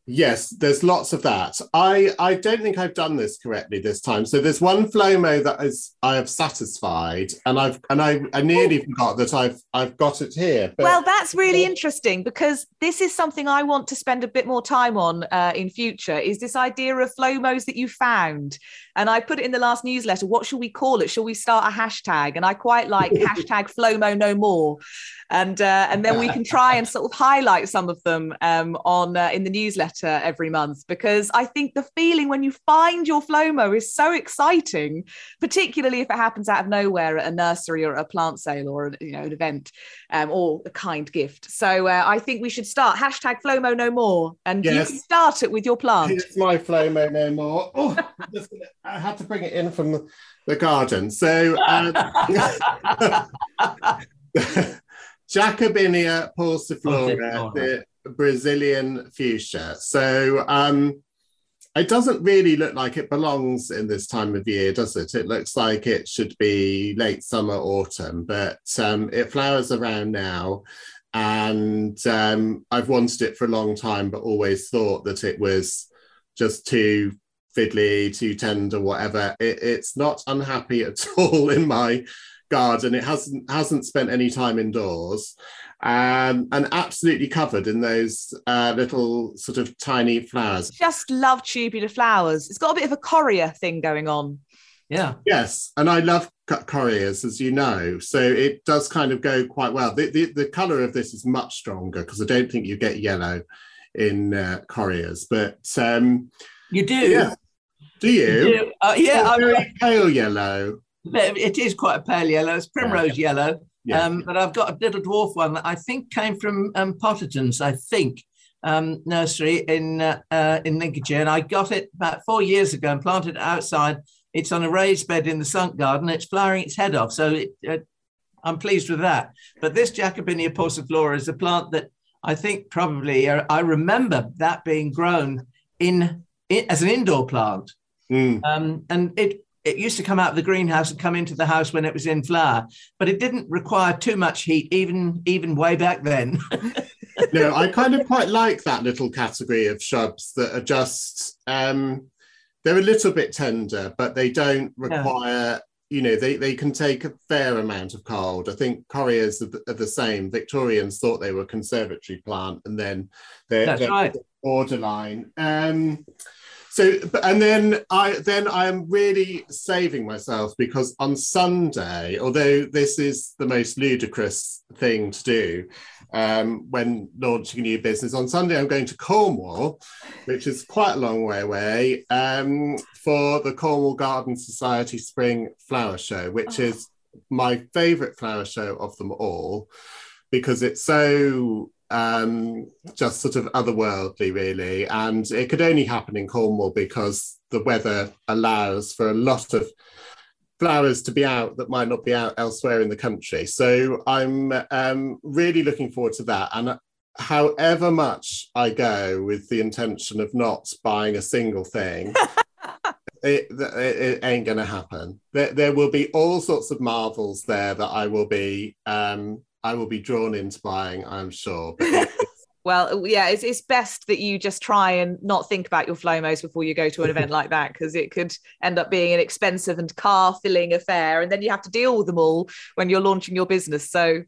Yes, there's lots of that. I I don't think I've done this correctly this time. So there's one Flomo that is I have satisfied, and I've and I, I nearly forgot that I've I've got it here. but- well, that's really interesting because this is something I want to spend a bit more time on uh, in future. Is this idea of Flomos that you found? And I put it in the last newsletter. What shall we call it? Shall we start a hashtag? And I quite like hashtag Flomo no more. And uh, and then we can try and sort of highlight some of them um, on uh, in the newsletter every month because I think the feeling when you find your Flomo is so exciting, particularly if it happens out of nowhere at a nursery or a plant sale or you know an event um, or a kind gift. So uh, I think we should start hashtag Flomo no more, and you can start it with your plant. It's my Flomo no more. Oh, just I had to bring it in from the, the garden. So, um, Jacobinia pauciflora, the Brazilian fuchsia. So, um, it doesn't really look like it belongs in this time of year, does it? It looks like it should be late summer, autumn, but um, it flowers around now. And um, I've wanted it for a long time, but always thought that it was just too fiddly, too tender, whatever. It, it's not unhappy at all in my garden. It hasn't hasn't spent any time indoors, um, and absolutely covered in those uh, little sort of tiny flowers. Just love tubular flowers. It's got a bit of a correa thing going on. Yeah. Yes, and I love co- correas, as you know, so it does kind of go quite well. The the, the color of this is much stronger because I don't think you get yellow in uh, correas, but um, You do. yeah. Do You you? do. Uh, yeah, It's I, very pale yellow. It is quite a pale yellow. It's primrose yellow. Yeah. Um, but I've got a little dwarf one that I think came from um, Potterton's, I think, um, nursery in uh, uh, in Lincolnshire. And I got it about four years ago and planted it outside. It's on a raised bed in the sunk garden. It's flowering its head off. So it, uh, I'm pleased with that. But this Jacobinia pauciflora is a plant that I think probably uh, I remember that being grown in, in as an indoor plant. Mm. Um, and it it used to come out of the greenhouse and come into the house when it was in flower, but it didn't require too much heat, even even way back then. no, I kind of quite like that little category of shrubs that are just um, they're a little bit tender, but they don't require. You know, they, they can take a fair amount of cold. I think correas are the, are the same. Victorians thought they were a conservatory plant, and then they're, they're right. borderline. Um, so, and then I then I am really saving myself because on Sunday, although this is the most ludicrous thing to do um, when launching a new business, on Sunday I'm going to Cornwall, which is quite a long way away, um, for the Cornwall Garden Society Spring Flower Show, which Oh. is my favourite flower show of them all because it's so um, just sort of otherworldly, really. And it could only happen in Cornwall because the weather allows for a lot of flowers to be out that might not be out elsewhere in the country. So I'm um, really looking forward to that. And however much I go with the intention of not buying a single thing, it, it, it, ain't going to happen. There, there will be all sorts of marvels there that I will be um, I will be drawn into buying. I'm sure. well, yeah, it's, it's best that you just try and not think about your flomos before you go to an event like that because it could end up being an expensive and car filling affair, and then you have to deal with them all when you're launching your business. So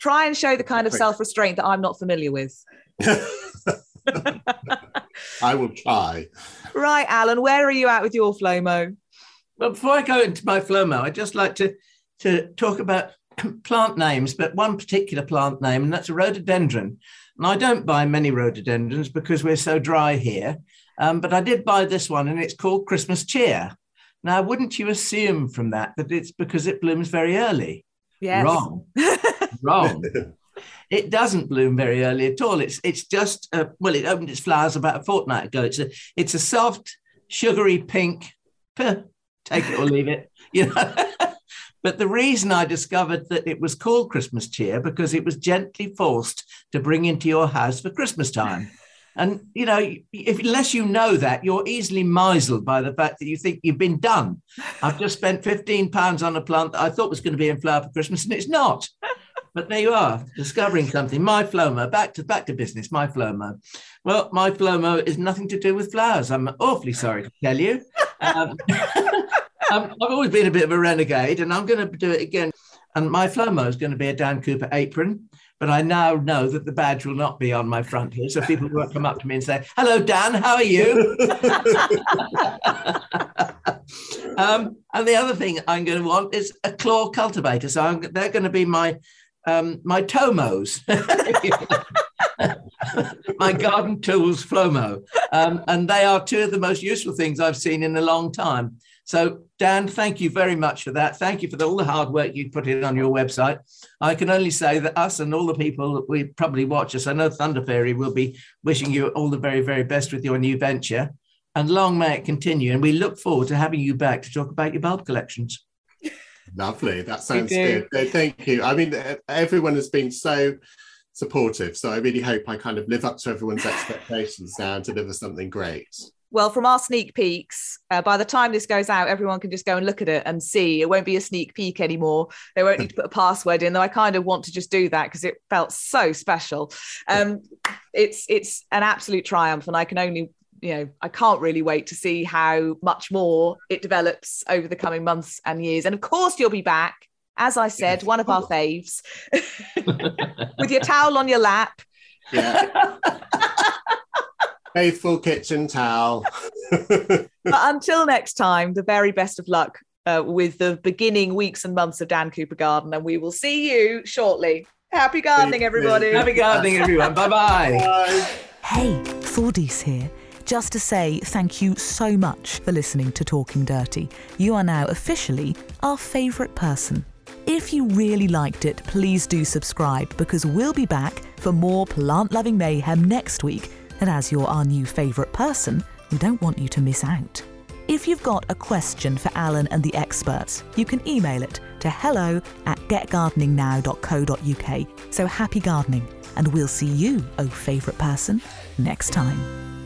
try and show the kind of self restraint that I'm not familiar with. I will try. Right, Alan, where are you at with your Flomo? Well, before I go into my Flomo, I'd just like to, to talk about plant names, but one particular plant name, and that's a rhododendron. And I don't buy many rhododendrons because we're so dry here. Um, but I did buy this one, and it's called Christmas Cheer. Now, wouldn't you assume from that that it's because it blooms very early? Yes. Wrong. Wrong. It doesn't bloom very early at all. It's it's just uh, well, it opened its flowers about a fortnight ago. It's a it's a soft, sugary pink. take it or leave it. You know. But the reason I discovered that it was called Christmas cheer because it was gently forced to bring into your house for Christmas time. And you know, if unless you know that, you're easily misled by the fact that you think you've been done. I've just spent 15 pounds on a plant that I thought was going to be in flower for Christmas, and it's not. But there you are, discovering something. My Flomo, back to back to business. My Flomo. Well, my Flomo is nothing to do with flowers. I'm awfully sorry to tell you. Um, I've always been a bit of a renegade, and I'm going to do it again. And my Flomo is going to be a Dan Cooper apron. But I now know that the badge will not be on my front here. So people won't come up to me and say, Hello, Dan, how are you? um, and the other thing I'm going to want is a claw cultivator. So I'm, they're going to be my um, my Tomos, my garden tools Flomo. Um, and they are two of the most useful things I've seen in a long time. So, Dan, thank you very much for that. Thank you for the, all the hard work you put in on your website. I can only say that us and all the people that we probably watch us, I know Thunder Fairy will be wishing you all the very, very best with your new venture. And long may it continue. And we look forward to having you back to talk about your bulb collections. Lovely. That sounds good. Thank you. I mean, everyone has been so supportive. So I really hope I kind of live up to everyone's expectations now and deliver something great. Well, from our sneak peeks, uh, by the time this goes out, everyone can just go and look at it and see. It won't be a sneak peek anymore. They won't need to put a password in, though I kind of want to just do that because it felt so special. Um, it's it's an absolute triumph, and I can only you know, I can't really wait to see how much more it develops over the coming months and years. And of course, you'll be back, as I said, one of our faves, with your towel on your lap. Yeah. Faithful kitchen towel. but until next time, the very best of luck uh, with the beginning weeks and months of Dan Cooper Garden, and we will see you shortly. Happy gardening, everybody. Happy gardening, everyone. Bye-bye. Bye. Hey, Thordis here just to say thank you so much for listening to Talking Dirty. You are now officially our favourite person. If you really liked it, please do subscribe because we'll be back for more plant loving mayhem next week. And as you're our new favourite person, we don't want you to miss out. If you've got a question for Alan and the experts, you can email it to hello at getgardeningnow.co.uk. So happy gardening, and we'll see you, oh favourite person, next time.